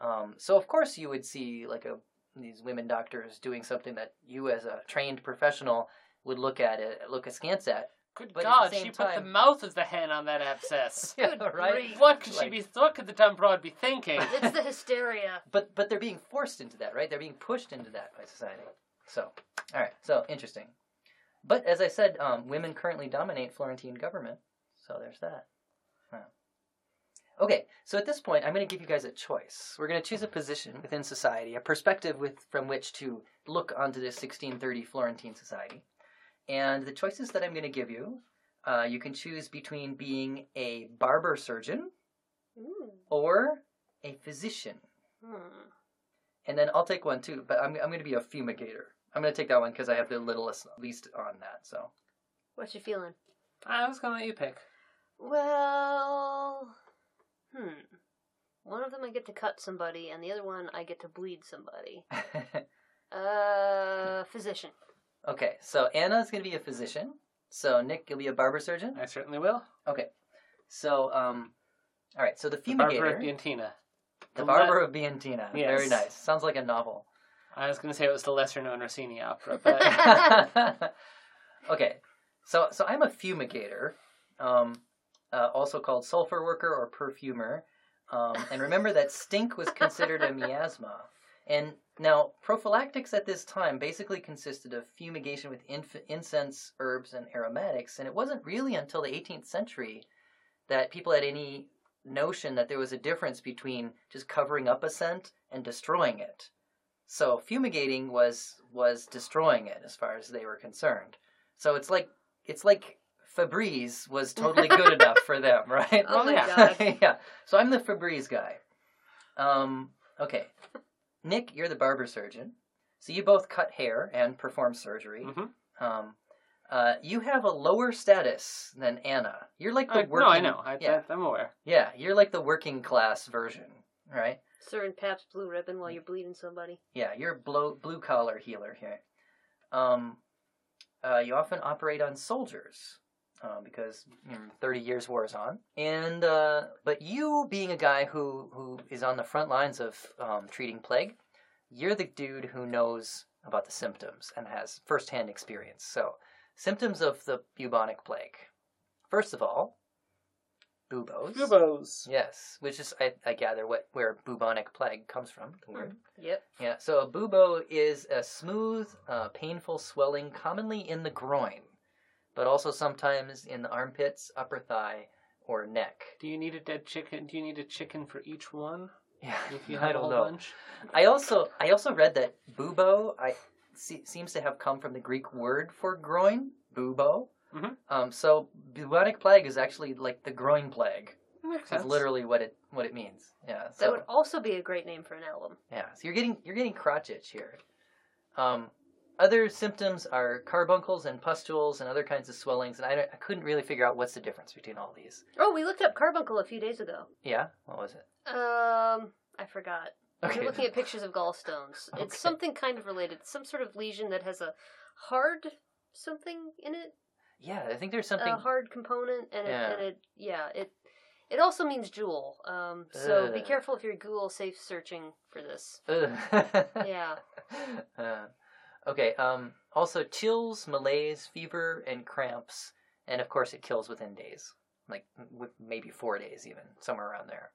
Um, so of course, you would see like a these women doctors doing something that you as a trained professional would look at it look askance at. Good But the God, same she put the mouth of the hen on that abscess. Yeah, right. grief. what could Like- she be? What could the dumb broad be thinking? It's the hysteria. But but they're being forced into that, right? They're being pushed into that by society. So, all right. So interesting. But as I said, um, women currently dominate Florentine government. So there's that. Huh. Okay, so at this point, I'm going to give you guys a choice. We're going to choose a position within society, a perspective with from which to look onto this 1630 Florentine society. And the choices that I'm going to give you, uh, you can choose between being a barber surgeon Ooh. or a physician. Hmm. and then I'll take one too. But I'm I'm going to be a fumigator. I'm going to take that one because I have the littlest least on that. So what's your feeling? I was gonna let you pick. Well, hmm. One of them I get to cut somebody, and the other one I get to bleed somebody. Uh, physician. okay. So Anna's going to be a physician. So Nick, you'll be a barber surgeon. I certainly will. Okay. So um, all right. So the The Barber fumigator, of Bientina. the the barber le- of Bientina. Yes. Very nice. Sounds like a novel. I was gonna say it was the lesser known Rossini opera, but okay, so so I'm a fumigator, um, uh, also called sulfur worker or perfumer. Um, and remember that stink was considered a miasma. And now prophylactics at this time basically consisted of fumigation with inf- incense, herbs, and aromatics. And it wasn't really until the 18th century that people had any notion that there was a difference between just covering up a scent and destroying it. So fumigating was was destroying it as far as they were concerned. So it's like it's like Febreze was totally good enough for them, right? Oh my yeah. god. yeah. So I'm the Febreze guy. Um, okay. Nick, you're the barber surgeon. So you both cut hair and perform surgery. Mhm. Um, uh, you have a lower status than Anna. You're like the I, working. no, I know. I, yeah, I, I'm aware. yeah. You're like the working class version, right? Serving Pabst Blue Ribbon while you're bleeding somebody. Yeah, you're blue blue collar healer here. Um, uh, you often operate on soldiers uh, because you know, thirty years war is on, and uh, but you being a guy who who is on the front lines of um, treating plague, you're the dude who knows about the symptoms and has firsthand experience. So, symptoms of the bubonic plague. First of all, buboes. Buboes. Yes, which is I, I gather what where bubonic plague comes from. The word. Yep. Yeah, so a bubo is a smooth, uh, painful swelling, commonly in the groin, but also sometimes in the armpits, upper thigh, or neck. Do you need a dead chicken? Do you need a chicken for each one? Yeah, If you I have a whole know. bunch. I also I also read that bubo I se- seems to have come from the Greek word for groin, bubo. Mhm. Um, so bubonic plague is actually like the groin plague. Makes That's sense. literally what it what it means. Yeah. That would also be a great name for an album. Yeah, so you're getting you're getting crotch itch here. Um, other symptoms are carbuncles and pustules and other kinds of swellings, and I, I couldn't really figure out what's the difference between all these. Oh, we looked up carbuncle a few days ago. Yeah, what was it? Um, I forgot. Okay, We're looking at pictures of gallstones. Okay. It's something kind of related. Some sort of lesion that has a hard something in it. Yeah, I think there's something. A hard component, and Yeah. it, and it yeah it. It also means jewel. Um, so be careful if you're Google safe searching for this. Ugh. Yeah. Uh, okay. Um, also, chills, malaise, fever, and cramps, and of course, it kills within days, like with maybe four days, even somewhere around there.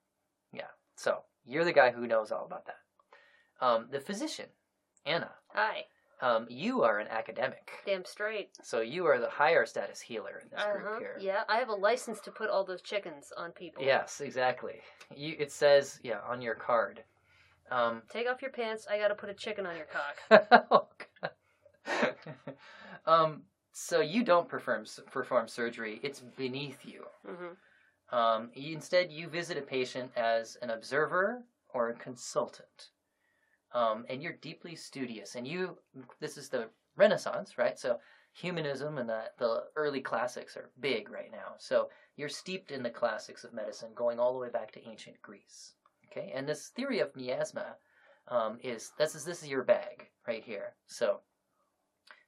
Yeah. So you're the guy who knows all about that. Um, the physician, Anna. Hi. Um, you are an academic, Damn straight. so you are the higher status healer in this Uh group here. Yeah, I have a license to put all those chickens on people. Yes, exactly. You, it says, yeah, on your card. Um, Take off your pants. I gotta put a chicken on your cock. oh, God. um, so you don't perform perform surgery; it's beneath you. hmm Um, you, instead, you visit a patient as an observer or a consultant, um, and you're deeply studious. And you, this is the Renaissance, right? So humanism and the the early classics are big right now. So you're steeped in the classics of medicine, going all the way back to ancient Greece. Okay, and this theory of miasma um, is this is this is your bag right here. So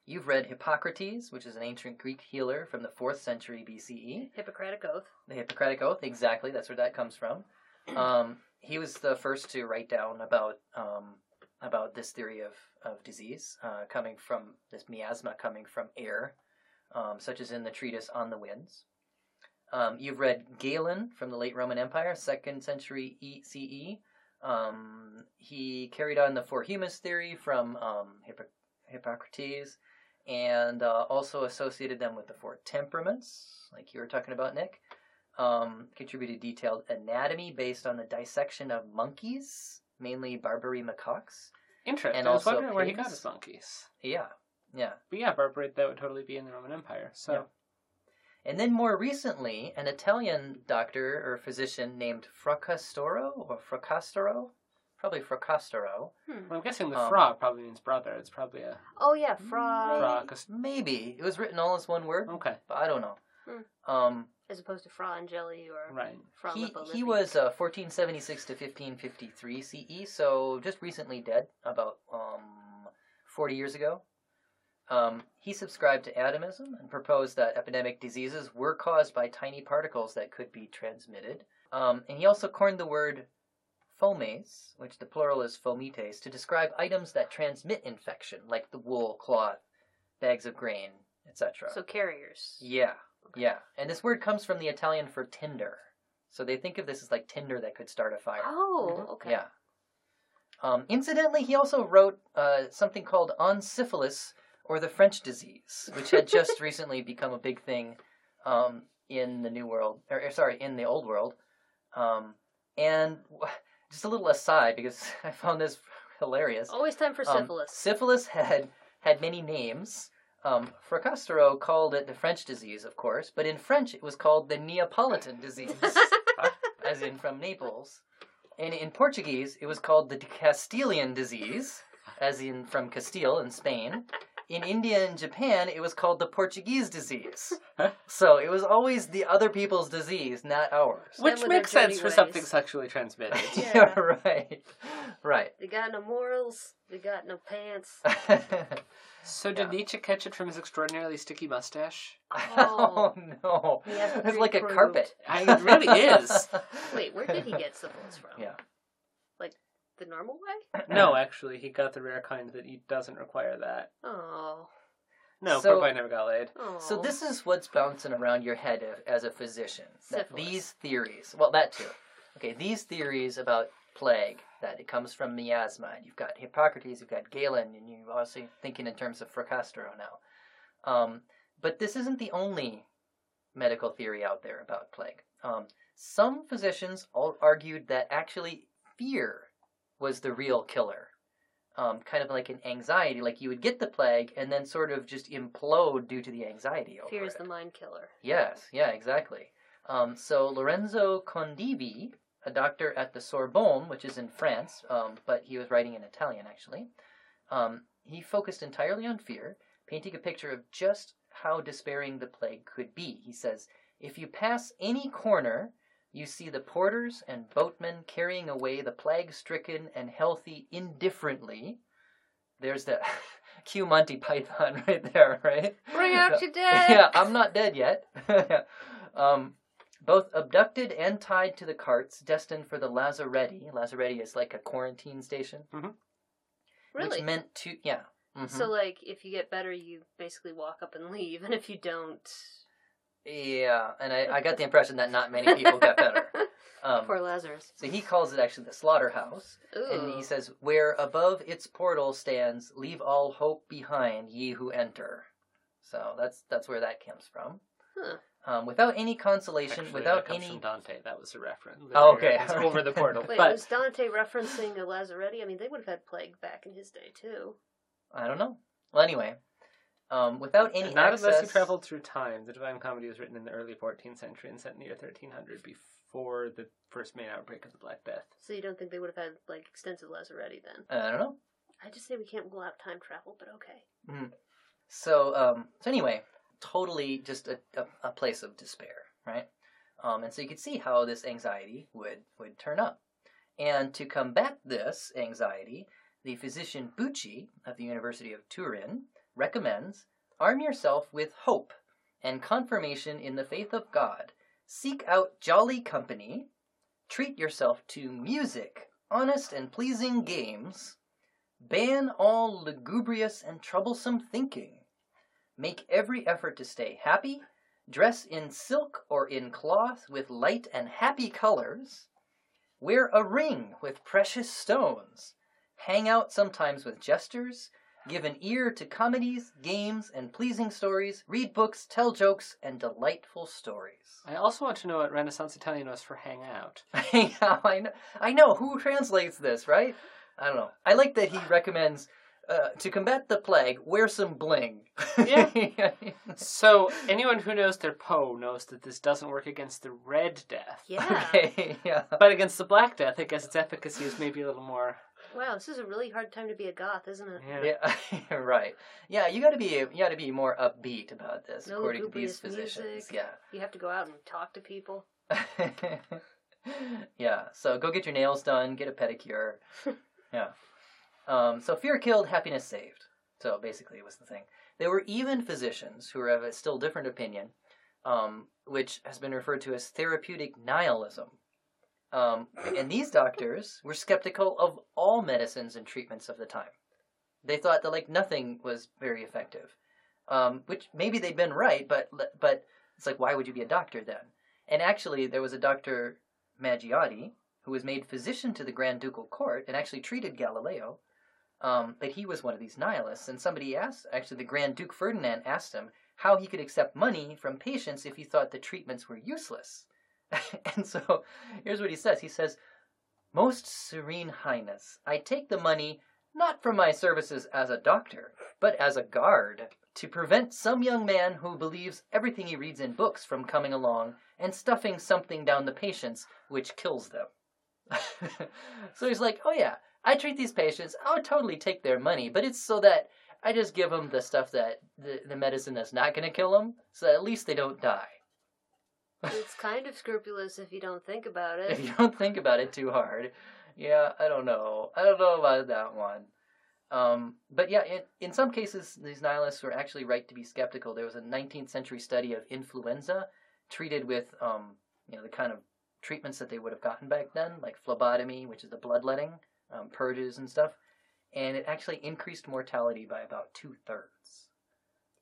you've read Hippocrates, which is an ancient Greek healer from the fourth century BCE. Hippocratic oath. The Hippocratic Oath, exactly. That's where that comes from. Um, he was the first to write down about um, about this theory of of disease uh, coming from this miasma coming from air, um, such as in the treatise on the winds. Um, you've read Galen from the late Roman Empire, second century E- CE. Um, he carried on the four humors theory from um, Hippo- Hippocrates, and uh, also associated them with the four temperaments, like you were talking about, Nick. Um, contributed detailed anatomy based on the dissection of monkeys, mainly Barbary macaques. Interesting. And I was also wondering where he got his monkeys. Yeah, yeah. But yeah, Barbary, that would totally be in the Roman Empire. So Yeah. And then more recently, an Italian doctor or physician named Fracastoro or Fracastoro. probably Fracastoro. Hmm. Well, I'm guessing the Um, fra probably means brother. It's probably a Oh yeah, fra. fra. 'cause- Maybe it was written all as one word, Okay, but I don't know. Hmm. Um, As opposed to fra and jelly or right. fra he lippo he lippy. was uh, 1476 to 1553 CE, so just recently dead, about um, 40 years ago. Um, he subscribed to atomism and proposed that epidemic diseases were caused by tiny particles that could be transmitted. Um, and he also coined the word fomes, which the plural is fomites, to describe items that transmit infection, like the wool, cloth, bags of grain, etc. So carriers. Yeah, yeah. And this word comes from the Italian for tinder. So they think of this as like tinder that could start a fire. Oh, okay. Yeah. Um, incidentally, he also wrote uh, something called On Syphilis or the French Disease, which had just recently become a big thing um, in the New World, or or, sorry, in the Old World. Um, and just a little aside, because I found this hilarious. Always time for Um, syphilis. syphilis had had many names. Um, Fracastoro called it the French disease, of course, but in French it was called the Neapolitan disease, as in from Naples. And in Portuguese it was called the Castilian disease, as in from Castile in Spain. In India and Japan it was called the Portuguese disease. So it was always the other people's disease, not ours. Which with their makes sense for ways. something sexually transmitted. Yeah. right. Right. they got no morals. They got no pants. So did Yeah. Nietzsche catch it from his extraordinarily sticky mustache? Oh. oh no. He has to It's like a carpet. I, it really is. Wait, where did he get syphilis from? Yeah. Like the normal way? No, actually, he got the rare kind that he doesn't require that. Oh. No, So- poor boy never got laid. Oh. So this is what's bouncing around your head as a physician. That these theories, well, that too. Okay, these theories about plague, that it comes from miasma. and You've got Hippocrates, you've got Galen, and you're also thinking in terms of Fracastoro now. Um, but this isn't the only medical theory out there about plague. Um, some physicians all argued that actually fear was the real killer. Um, kind of like an anxiety, like you would get the plague and then sort of just implode due to the anxiety over Fear is it. the mind killer. Yes, yeah, exactly. Um, so Lorenzo Condivi, a doctor at the Sorbonne, which is in France, um, but he was writing in Italian actually, um, he focused entirely on fear, painting a picture of just how despairing the plague could be. He says, if you pass any corner, you see the porters and boatmen carrying away the plague stricken and healthy indifferently. There's the cue Monty Python right there, right? Bring out So- your dead. yeah, I'm not dead yet. um, both abducted and tied to the carts destined for the Lazaretti. Lazaretti is like a quarantine station, really? which meant to yeah. mhm. So like, if you get better, you basically walk up and leave, and if you don't, yeah, and I, I got the impression that not many people got better. Um, Poor Lazarus. so he calls it actually the slaughterhouse, and he says, "Where above its portal stands, leave all hope behind, ye who enter." So that's that's where that comes from. Huh. Um, without any consolation, Actually, without that comes any from Dante. That was a reference. Oh, okay. It's over the portal. Wait, but was Dante referencing a Lazaretti? I mean, they would have had plague back in his day too. I don't know. Well, anyway, um, without any not access, unless you traveled through time. The Divine Comedy was written in the early 14th century and set in the year 1300 before the first main outbreak of the Black Death. So you don't think they would have had like extensive Lazaretti then? I don't know. I just say we can't rule out time travel, but okay. So, um, so anyway, totally just a, a, a place of despair, right? Um, and so you could see how this anxiety would would turn up. And to combat this anxiety, the physician Bucci of the University of Turin recommends arm yourself with hope and confirmation in the faith of God. Seek out jolly company. Treat yourself to music, honest and pleasing games. Ban all lugubrious and troublesome thinking. Make every effort to stay happy. Dress in silk or in cloth with light and happy colors. Wear a ring with precious stones. Hang out sometimes with jesters. Give an ear to comedies, games, and pleasing stories. Read books, tell jokes, and delightful stories. I also want to know what Renaissance Italian was for hang out. yeah, I know. I know who translates this, right? I don't know. I like that he recommends uh, to combat the plague, wear some bling. Yeah. So anyone who knows their Poe knows that this doesn't work against the Red Death. Yeah. okay. Yeah. But against the Black Death, I guess its efficacy is maybe a little more. Wow, this is a really hard time to be a goth, isn't it? Yeah. Yeah, right. Yeah, you got to be you got to be more upbeat about this, No according to these physicians. music. You have to go out and talk to people. Yeah. yeah. So go get your nails done, get a pedicure. yeah. Um, so fear killed, happiness saved. So basically, it was the thing. There were even physicians who of a still different opinion, um, which has been referred to as therapeutic nihilism. Um, and these doctors were skeptical of all medicines and treatments of the time. They thought that like nothing was very effective, um, which maybe they'd been right, but but it's like why would you be a doctor then? And actually, there was a Doctor Maggiati who was made physician to the Grand Ducal Court and actually treated Galileo. Um, he was one of these nihilists, and somebody asked, actually, the Grand Duke Ferdinand asked him how he could accept money from patients if he thought the treatments were useless. and so here's what he says He says, Most Serene Highness, I take the money not from my services as a doctor, but as a guard, to prevent some young man who believes everything he reads in books from coming along and stuffing something down the patients which kills them. so he's like, oh yeah, I treat these patients, I would totally take their money, but it's so that I just give them the stuff that the, the medicine that's not going to kill them, so that at least they don't die. It's kind of scrupulous if you don't think about it. if you don't think about it too hard. Yeah, I don't know. I don't know about that one. Um, but yeah, in, in some cases, these nihilists were actually right to be skeptical. There was a 19th century study of influenza treated with, um, you know, the kind of treatments that they would have gotten back then, like phlebotomy, which is the bloodletting, um, purges and stuff, and it actually increased mortality by about two thirds.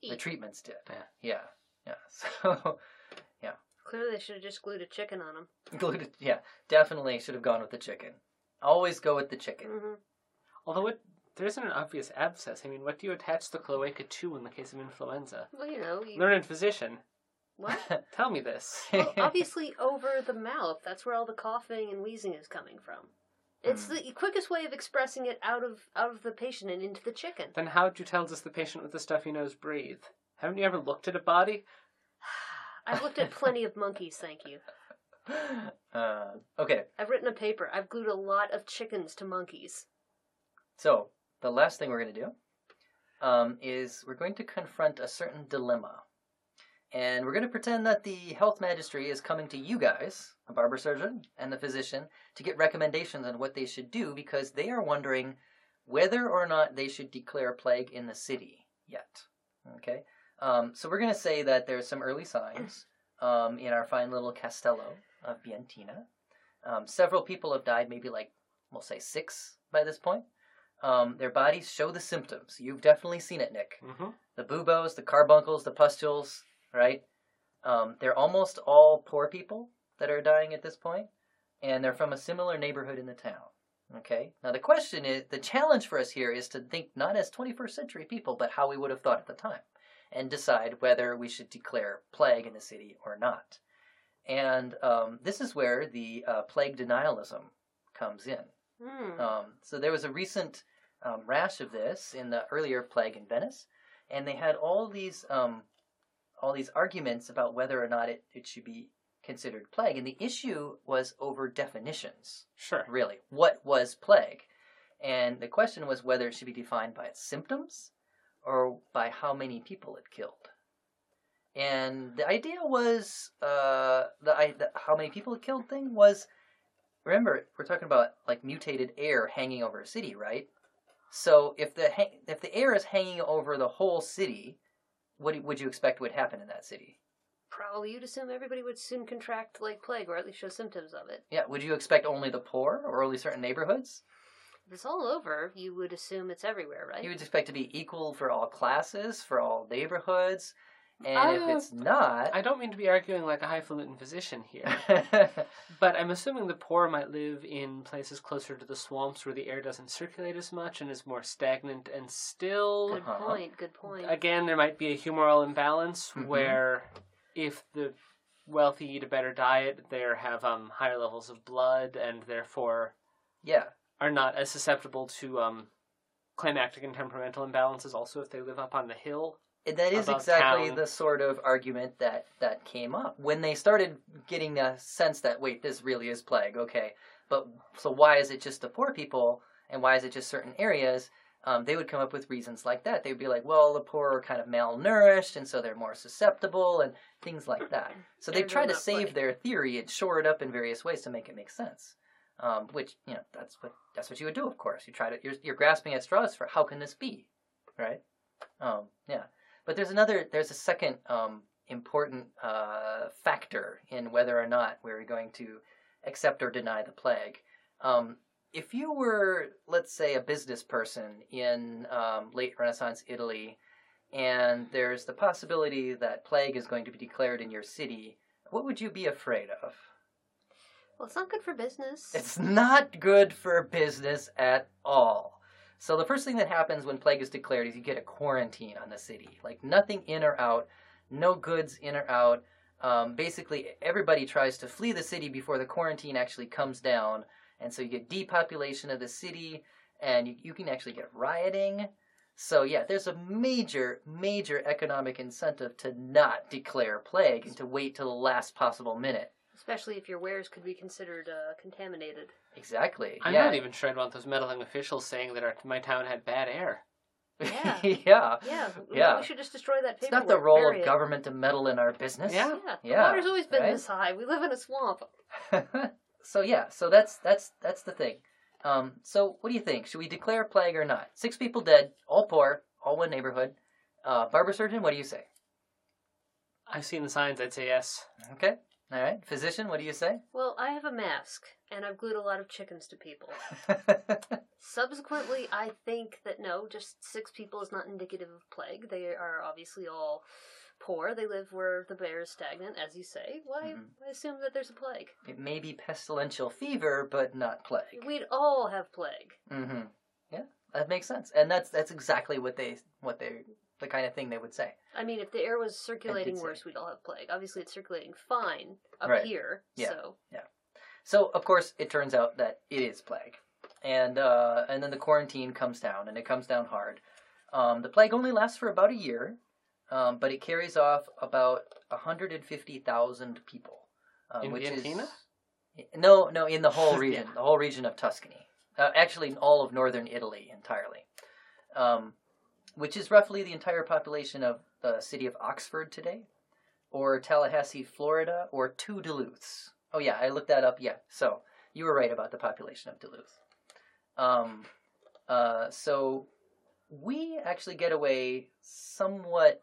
The treatments did. Yeah. Yeah, yeah. So, yeah. Clearly, they should have just glued a chicken on them. glued, it, yeah, definitely should have gone with the chicken. Always go with the chicken. hmm Although it, there isn't an obvious abscess. I mean, what do you attach the cloaca to in the case of influenza? Well, you know, you, Learned physician, what? tell me this. Well, obviously, over the mouth. That's where all the coughing and wheezing is coming from. It's Hmm. the quickest way of expressing it out of out of the patient and into the chicken. Then how do you tell does the patient with the stuffy nose breathe? Haven't you ever looked at a body? I've looked at plenty of monkeys, thank you. uh, okay, I've written a paper. I've glued a lot of chickens to monkeys. so the last thing we're going to do um, is we're going to confront a certain dilemma. And we're going to pretend that the health magistry is coming to you guys, a barber surgeon and the physician, to get recommendations on what they should do because they are wondering whether or not they should declare plague in the city yet. Okay? Um, so we're going to say that there's some early signs um, in our fine little castello of Bientina. Um, several people have died, maybe like, we'll say six by this point. Um, their bodies show the symptoms. You've definitely seen it, Nick Mm-hmm. the buboes, the carbuncles, the pustules, right? Um, they're almost all poor people that are dying at this point, and they're from a similar neighborhood in the town. Okay? Now, the question is the challenge for us here is to think not as 21st century people, but how we would have thought at the time, and decide whether we should declare plague in the city or not. And um, this is where the uh, plague denialism comes in. Hmm. Um, so there was a recent um, rash of this in the earlier plague in Venice, and they had all these um, all these arguments about whether or not it, it should be considered plague, and the issue was over definitions. Sure. Really, what was plague? And the question was whether it should be defined by its symptoms or by how many people it killed. And the idea was uh, the, I, the how many people it killed thing was remember we're talking about like mutated air hanging over a city, right? So if the if the air is hanging over the whole city, what would you expect would happen in that city? Probably you'd assume everybody would soon contract like plague, or at least show symptoms of it. Yeah, would you expect only the poor or only certain neighborhoods? If it's all over, you would assume it's everywhere, right? You would expect to be equal for all classes, for all neighborhoods, and Uh, if it's not, I don't mean to be arguing like a highfalutin physician here, but I'm assuming the poor might live in places closer to the swamps where the air doesn't circulate as much and is more stagnant and still. Good Uh-huh. point. Good point. Again, there might be a humoral imbalance Mhm. where if the wealthy eat a better diet, they have um, higher levels of blood and therefore yeah, are not as susceptible to um, climactic and temperamental imbalances also if they live up on the hill. And That is exactly town. the sort of argument that that came up when they started getting the sense that wait, this really is plague. Okay, but so why is it just the poor people, and why is it just certain areas? Um, they would come up with reasons like that. They'd be like, well, the poor are kind of malnourished, and so they're more susceptible, and things like that. So they They're try to save plague. their theory and shore it up in various ways to make it make sense. Um, which you know, that's what that's what you would do. Of course, you try to you're, you're grasping at straws for how can this be, right? Um, yeah. But there's another, there's a second um, important uh, factor in whether or not we're going to accept or deny the plague. Um, if you were, let's say, a business person in um, late Renaissance Italy, and there's the possibility that plague is going to be declared in your city, what would you be afraid of? Well, it's not good for business. It's not good for business at all. So the first thing that happens when plague is declared is you get a quarantine on the city. Like nothing in or out, no goods in or out. Um, basically, everybody tries to flee the city before the quarantine actually comes down, and so you get depopulation of the city, and you, you can actually get rioting. So yeah, there's a major, major economic incentive to not declare plague and to wait till the last possible minute. Especially if your wares could be considered uh, contaminated. Exactly. I'm yeah. not even sure I'd want those meddling officials saying that our, my town had bad air. Yeah. yeah. Yeah, we- Yeah. we should just destroy that It's not the role bury of government to meddle in our business. Yeah. Yeah, the Yeah, water's always been right? this high. We live in a swamp. so yeah, so that's that's that's the thing. Um, so what do you think? Should we declare a plague or not? Six people dead, all poor, all one neighborhood. Uh, barber surgeon, what do you say? I've seen the signs. I'd say yes. Okay, all right. Physician, what do you say? Well, I have a mask, and I've glued a lot of chickens to people. Subsequently, I think that no, just six people is not indicative of plague. They are obviously all poor. They live where the bear is stagnant, as you say. Why Mhm. I assume that there's a plague? it may be pestilential fever, but not plague. We'd all have plague. Mm-hmm. Yeah, that makes sense, and that's that's exactly what they what they the kind of thing they would say. I mean, if the air was circulating worse, we'd all have plague. Obviously, it's circulating fine up Right. here, Yeah. so So of course it turns out that it is plague, and uh, and then the quarantine comes down, and it comes down hard. Um, the plague only lasts for about a year, um, but it carries off about hundred and fifty thousand people, um, In which Bientina? is no, no, in the whole region, Yeah. the whole region of Tuscany, uh, actually in all of northern Italy entirely, um, which is roughly the entire population of the city of Oxford today, or Tallahassee, Florida, or two Duluths. Oh yeah, I looked that up. Yeah, so you were right about the population of Duluth. Um, uh, so we actually get away somewhat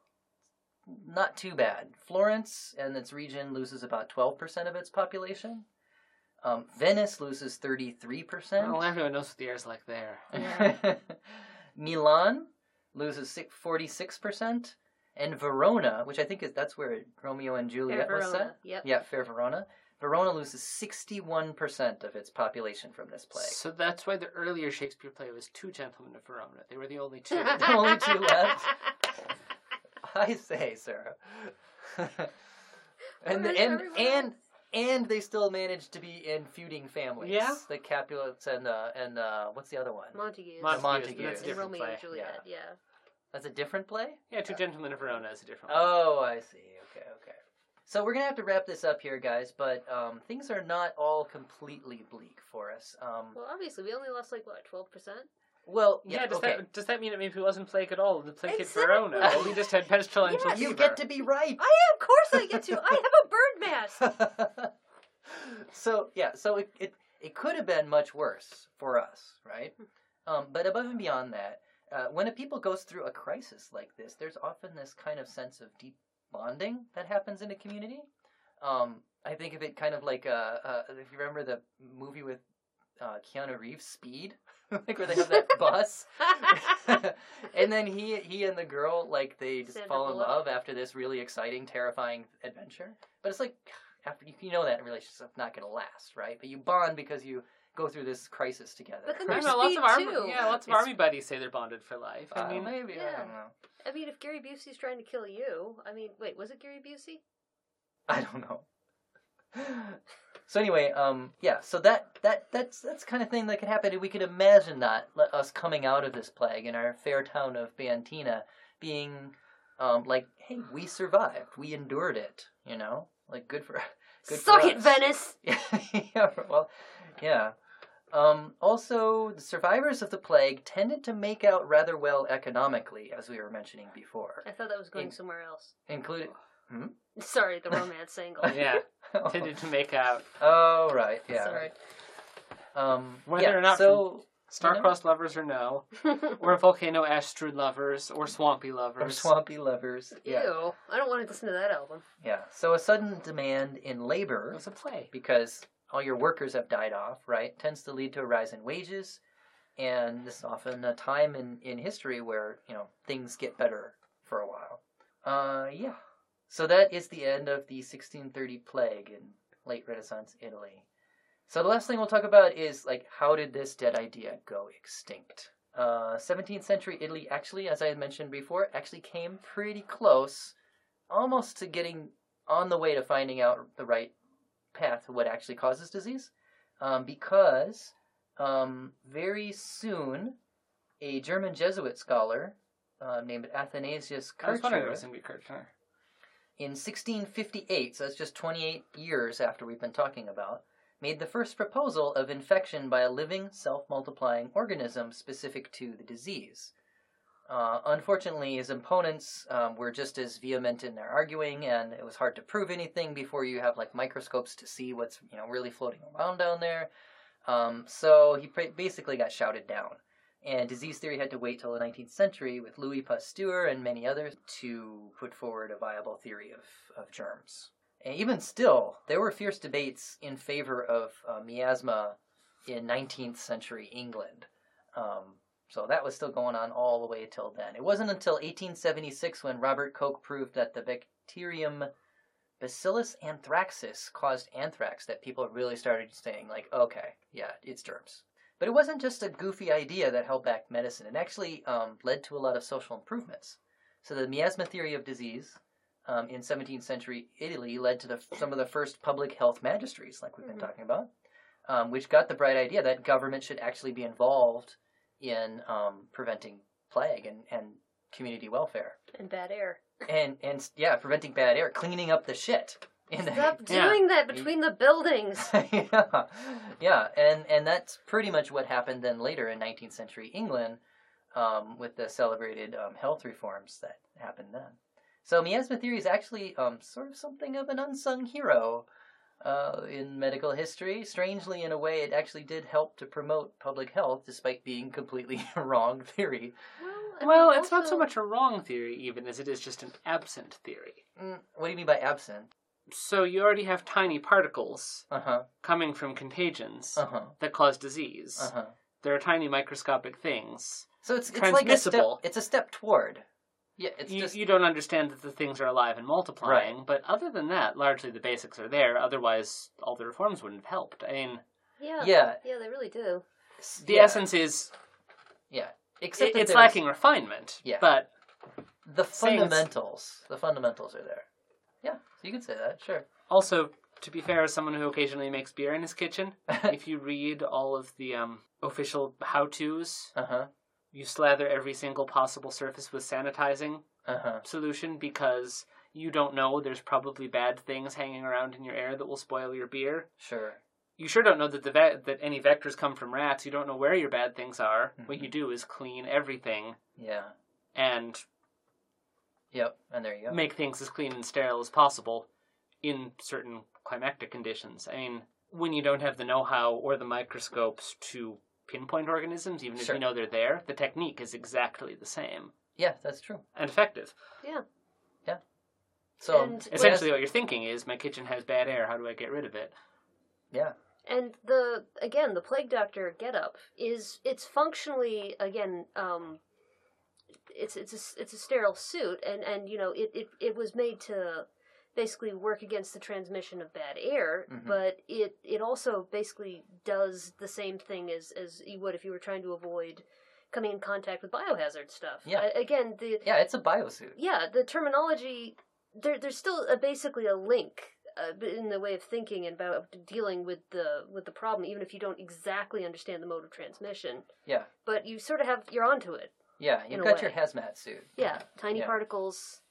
not too bad. Florence and its region loses about twelve percent of its population. Um, Venice loses thirty-three percent. Well, everyone knows what the air's like there. Milan loses forty-six percent, and Verona, which I think is that's where Romeo and Juliet Fair was Verona. set. Yep. Yeah, Fair Verona. Verona loses sixty-one percent of its population from this plague. So that's why the earlier Shakespeare play was Two Gentlemen of Verona. They were the only two. The only two left. I say, Sarah. and Where's and everyone and and they still managed to be in feuding families. Yeah. the Capulets and uh, and uh, what's the other one? Montague. Montagues, Montagues. but that's a different Romeo play. and Juliet, yeah. That's a different play. Yeah, Two Gentlemen of Verona is a different one. Oh, I see. Okay, okay. So we're gonna have to wrap this up here, guys. But um, things are not all completely bleak for us. Um, Well, obviously, we only lost like what twelve percent. well, Yeah, yeah. does okay. that does that mean it maybe it wasn't plague at all? The plague hit Exactly. Verona. Well, we just had pestilential Yes. fever. You get to be right. I of course I get to. I have a bird mask. so yeah, so it, it it could have been much worse for us, right? Um, but above and beyond that, uh, when a people goes through a crisis like this, there's often this kind of sense of deep bonding that happens in a community. Um, I think of it kind of like uh, uh, if you remember the movie with uh, Keanu Reeves, Speed, like where they have that bus. and then he he and the girl like they just Sandra fall in love after this really exciting, terrifying adventure. But it's like after you, you know that relationship's not going to last, right? But you bond because you go through this crisis together. But then there's don't lots of Speed, army, too. yeah, lots of It's- army buddies say they're bonded for life. I Uh, mean, maybe I don't know. I mean, if Gary Busey's trying to kill you, I mean, wait, was it Gary Busey? I don't know. So anyway, um, yeah. So that that that's that's kind of thing that could happen. And we could imagine that let us coming out of this plague in our fair town of Bientina being, um, like, hey, we survived. We endured it. You know, like good for good Suck for it, us. Venice. yeah. Well, yeah. Um, also, the survivors of the plague tended to make out rather well economically, as we were mentioning before, I thought that was going In- somewhere else. including. Sorry, the romance angle. Yeah, tended to make out oh right, yeah. Sorry. Um, Whether yeah, or not so star-crossed lovers or no, or volcano ash strewed lovers, or swampy lovers. or swampy lovers. Yeah, Ew. I don't want to listen to that album. yeah. So a sudden demand in labor. It labor was a play. because all your workers have died off, right? Tends to lead to a rise in wages, and this is often a time in in history where you know things get better for a while. Uh, yeah. So that is the end of the 1630 plague in late Renaissance Italy. So the last thing we'll talk about is like how did this dead idea go extinct? Uh, 17th century Italy actually, as I mentioned before, actually came pretty close, almost to getting on the way to finding out the right path to what actually causes disease, um, because um, very soon a German Jesuit scholar uh, named Athanasius I was wondering if it Kircher was going to be Kirchner. in 1658, so that's just 28 years after we've been talking about, made the first proposal of infection by a living, self multiplying organism specific to the disease. Uh, unfortunately, his opponents um, were just as vehement in their arguing, and it was hard to prove anything before you have like microscopes to see what's you know really floating around down there. Um, so he basically got shouted down, and disease theory had to wait till the 19th century with Louis Pasteur and many others to put forward a viable theory of, of germs. And even still, there were fierce debates in favor of uh, miasma in 19th century England. Um, so that was still going on all the way till then. It wasn't until 1876 when Robert Koch proved that the bacterium Bacillus anthracis caused anthrax that people really started saying, like, okay, yeah, it's germs. But it wasn't just a goofy idea that held back medicine. It actually um, led to a lot of social improvements. So the miasma theory of disease um, in 17th century Italy led to the, some of the first public health magistries, like we've been Mhm. talking about, um, which got the bright idea that government should actually be involved in um, preventing plague and, and community welfare. And bad air. And, and yeah, preventing bad air, cleaning up the shit. In the, Stop Yeah. doing that between the buildings. yeah, yeah, and and that's pretty much what happened then later in 19th century England, um, with the celebrated um, health reforms that happened then. So miasma theory is actually um, sort of something of an unsung hero uh, in medical history. Strangely, in a way, it actually did help to promote public health, despite being completely wrong theory. Well, I Well, mean, it's not so much a wrong theory, even as it is just an absent theory. Mm, what do you mean by absent? So you already have tiny particles Uh huh. coming from contagions Uh huh. that cause disease. Uh huh. There are tiny microscopic things. So it's it's like a step. It's a step toward. Yeah, it's You, just you don't understand that the things are alive and multiplying, but other than that, largely the basics are there. Otherwise, all the reforms wouldn't have helped. I mean, Yeah. yeah. Yeah, they really do. the yeah, essence is Yeah. Except that it's there's- lacking refinement. Yeah. But The saying it's- fundamentals. The fundamentals are there. Yeah, so you can say that, sure. also, to be fair, as someone who occasionally makes beer in his kitchen, if you read all of the um, official how-tos, uh huh. You slather every single possible surface with sanitizing Uh huh. solution because you don't know there's probably bad things hanging around in your air that will spoil your beer. Sure. You sure don't know that the ve- that any vectors come from rats. You don't know where your bad things are. What Mhm. you do is clean everything Yeah. and Yep. And there you go. make things as clean and sterile as possible in certain climactic conditions. I mean, when you don't have the know-how or the microscopes to pinpoint organisms, even if Sure. you know they're there, the technique is exactly the same Yeah, that's true. and effective. Yeah. Yeah. So And- Essentially, what you're thinking is, my kitchen has bad air. How do I get rid of it? yeah. And the again, the plague doctor getup is it's functionally again um it's it's a, it's a sterile suit and and you know it, it it was made to basically work against the transmission of bad air Mhm. but it it also basically does the same thing as as you would if you were trying to avoid coming in contact with biohazard stuff Yeah. A- again the Yeah, it's a biosuit. yeah the terminology there there's still a, basically a link uh, in the way of thinking and about dealing with the with the problem, even if you don't exactly understand the mode of transmission. Yeah. But you sort of have you're onto it. Yeah, you've got your hazmat suit. Yeah, tiny Yeah. particles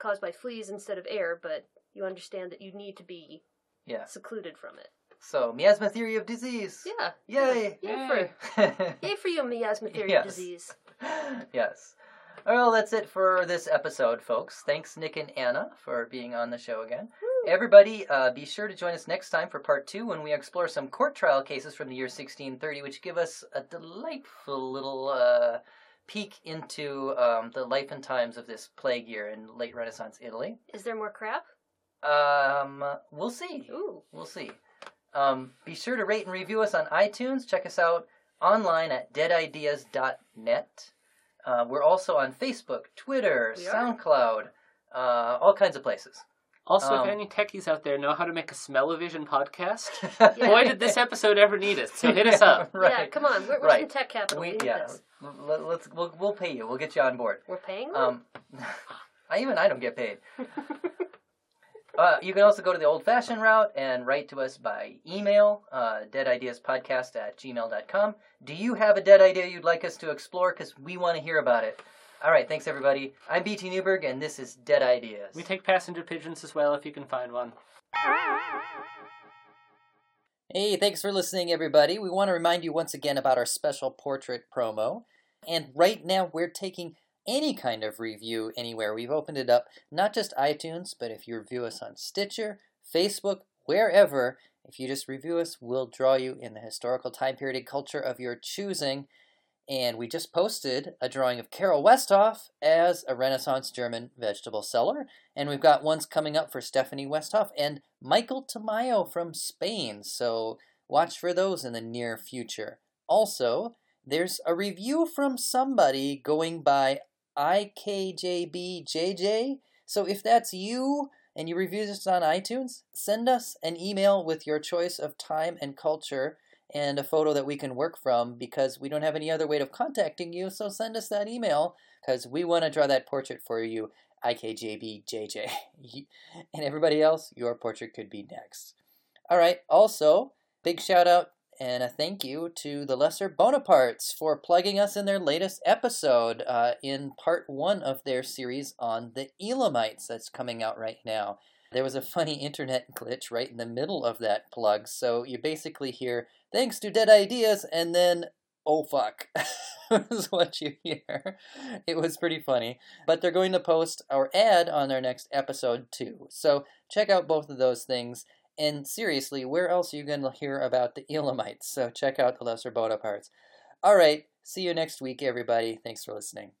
caused by fleas instead of air, but you understand that you need to be Yeah. secluded from it. So, miasma theory of disease. Yeah. Yay! Yay for yay for you, miasma theory Yes. of disease. Yes. Well, that's it for this episode, folks. Thanks, Nick and Anna, for being on the show again. Everybody, uh, be sure to join us next time for part two when we explore some court trial cases from the year 1630, which give us a delightful little uh, peek into um, the life and times of this plague year in late Renaissance Italy. Is there more crap? Um, we'll see. Ooh. We'll see. Um, be sure to rate and review us on iTunes. Check us out online at deadideas.net. Uh, we're also on Facebook, Twitter. SoundCloud, uh, all kinds of places. Also, Um, if any techies out there know how to make a smell-o-vision podcast, Yeah. boy, did this episode ever need us. So hit us up. right. Yeah, come on. We're, we're Right. some tech capital. We, We, need yeah, this. let, us we'll, we'll pay you. We'll get you on board. We're paying them? Um, I even I don't get paid. Uh, you can also go to the old fashioned route and write to us by email, uh, deadideaspodcast at gmail.com. Do you have a dead idea you'd like us to explore? Because we want to hear about it. All right, thanks everybody. I'm BT Newberg, and this is Dead Ideas. We take passenger pigeons as well if you can find one. Hey, thanks for listening, everybody. We want to remind you once again about our special portrait promo. And right now, we're taking any kind of review anywhere. We've opened it up, not just iTunes, but if you review us on Stitcher, Facebook, wherever, if you just review us, we'll draw you in the historical time period and culture of your choosing. And we just posted a drawing of Carol Westhoff as a Renaissance German vegetable seller. And we've got ones coming up for Stephanie Westhoff and Michael Tamayo from Spain. So watch for those in the near future. Also, there's a review from somebody going by IKJBJJ. So if that's you and you review this on iTunes, send us an email with your choice of time and culture and a photo that we can work from because we don't have any other way of contacting you. So send us that email because we want to draw that portrait for you, IKJBJJ. and everybody else, your portrait could be next. All right, also, big shout out and a thank you to the Lesser Bonapartes for plugging us in their latest episode uh, in part one of their series on the Elamites that's coming out right now. There was a funny internet glitch right in the middle of that plug, so you basically hear, thanks to Dead Ideas, and then, oh fuck, is what you hear. It was pretty funny. But they're going to post our ad on their next episode too. So check out both of those things. And seriously, where else are you going to hear about the Elamites? So check out the Lesser Bonapartes. All right, see you next week, everybody. Thanks for listening.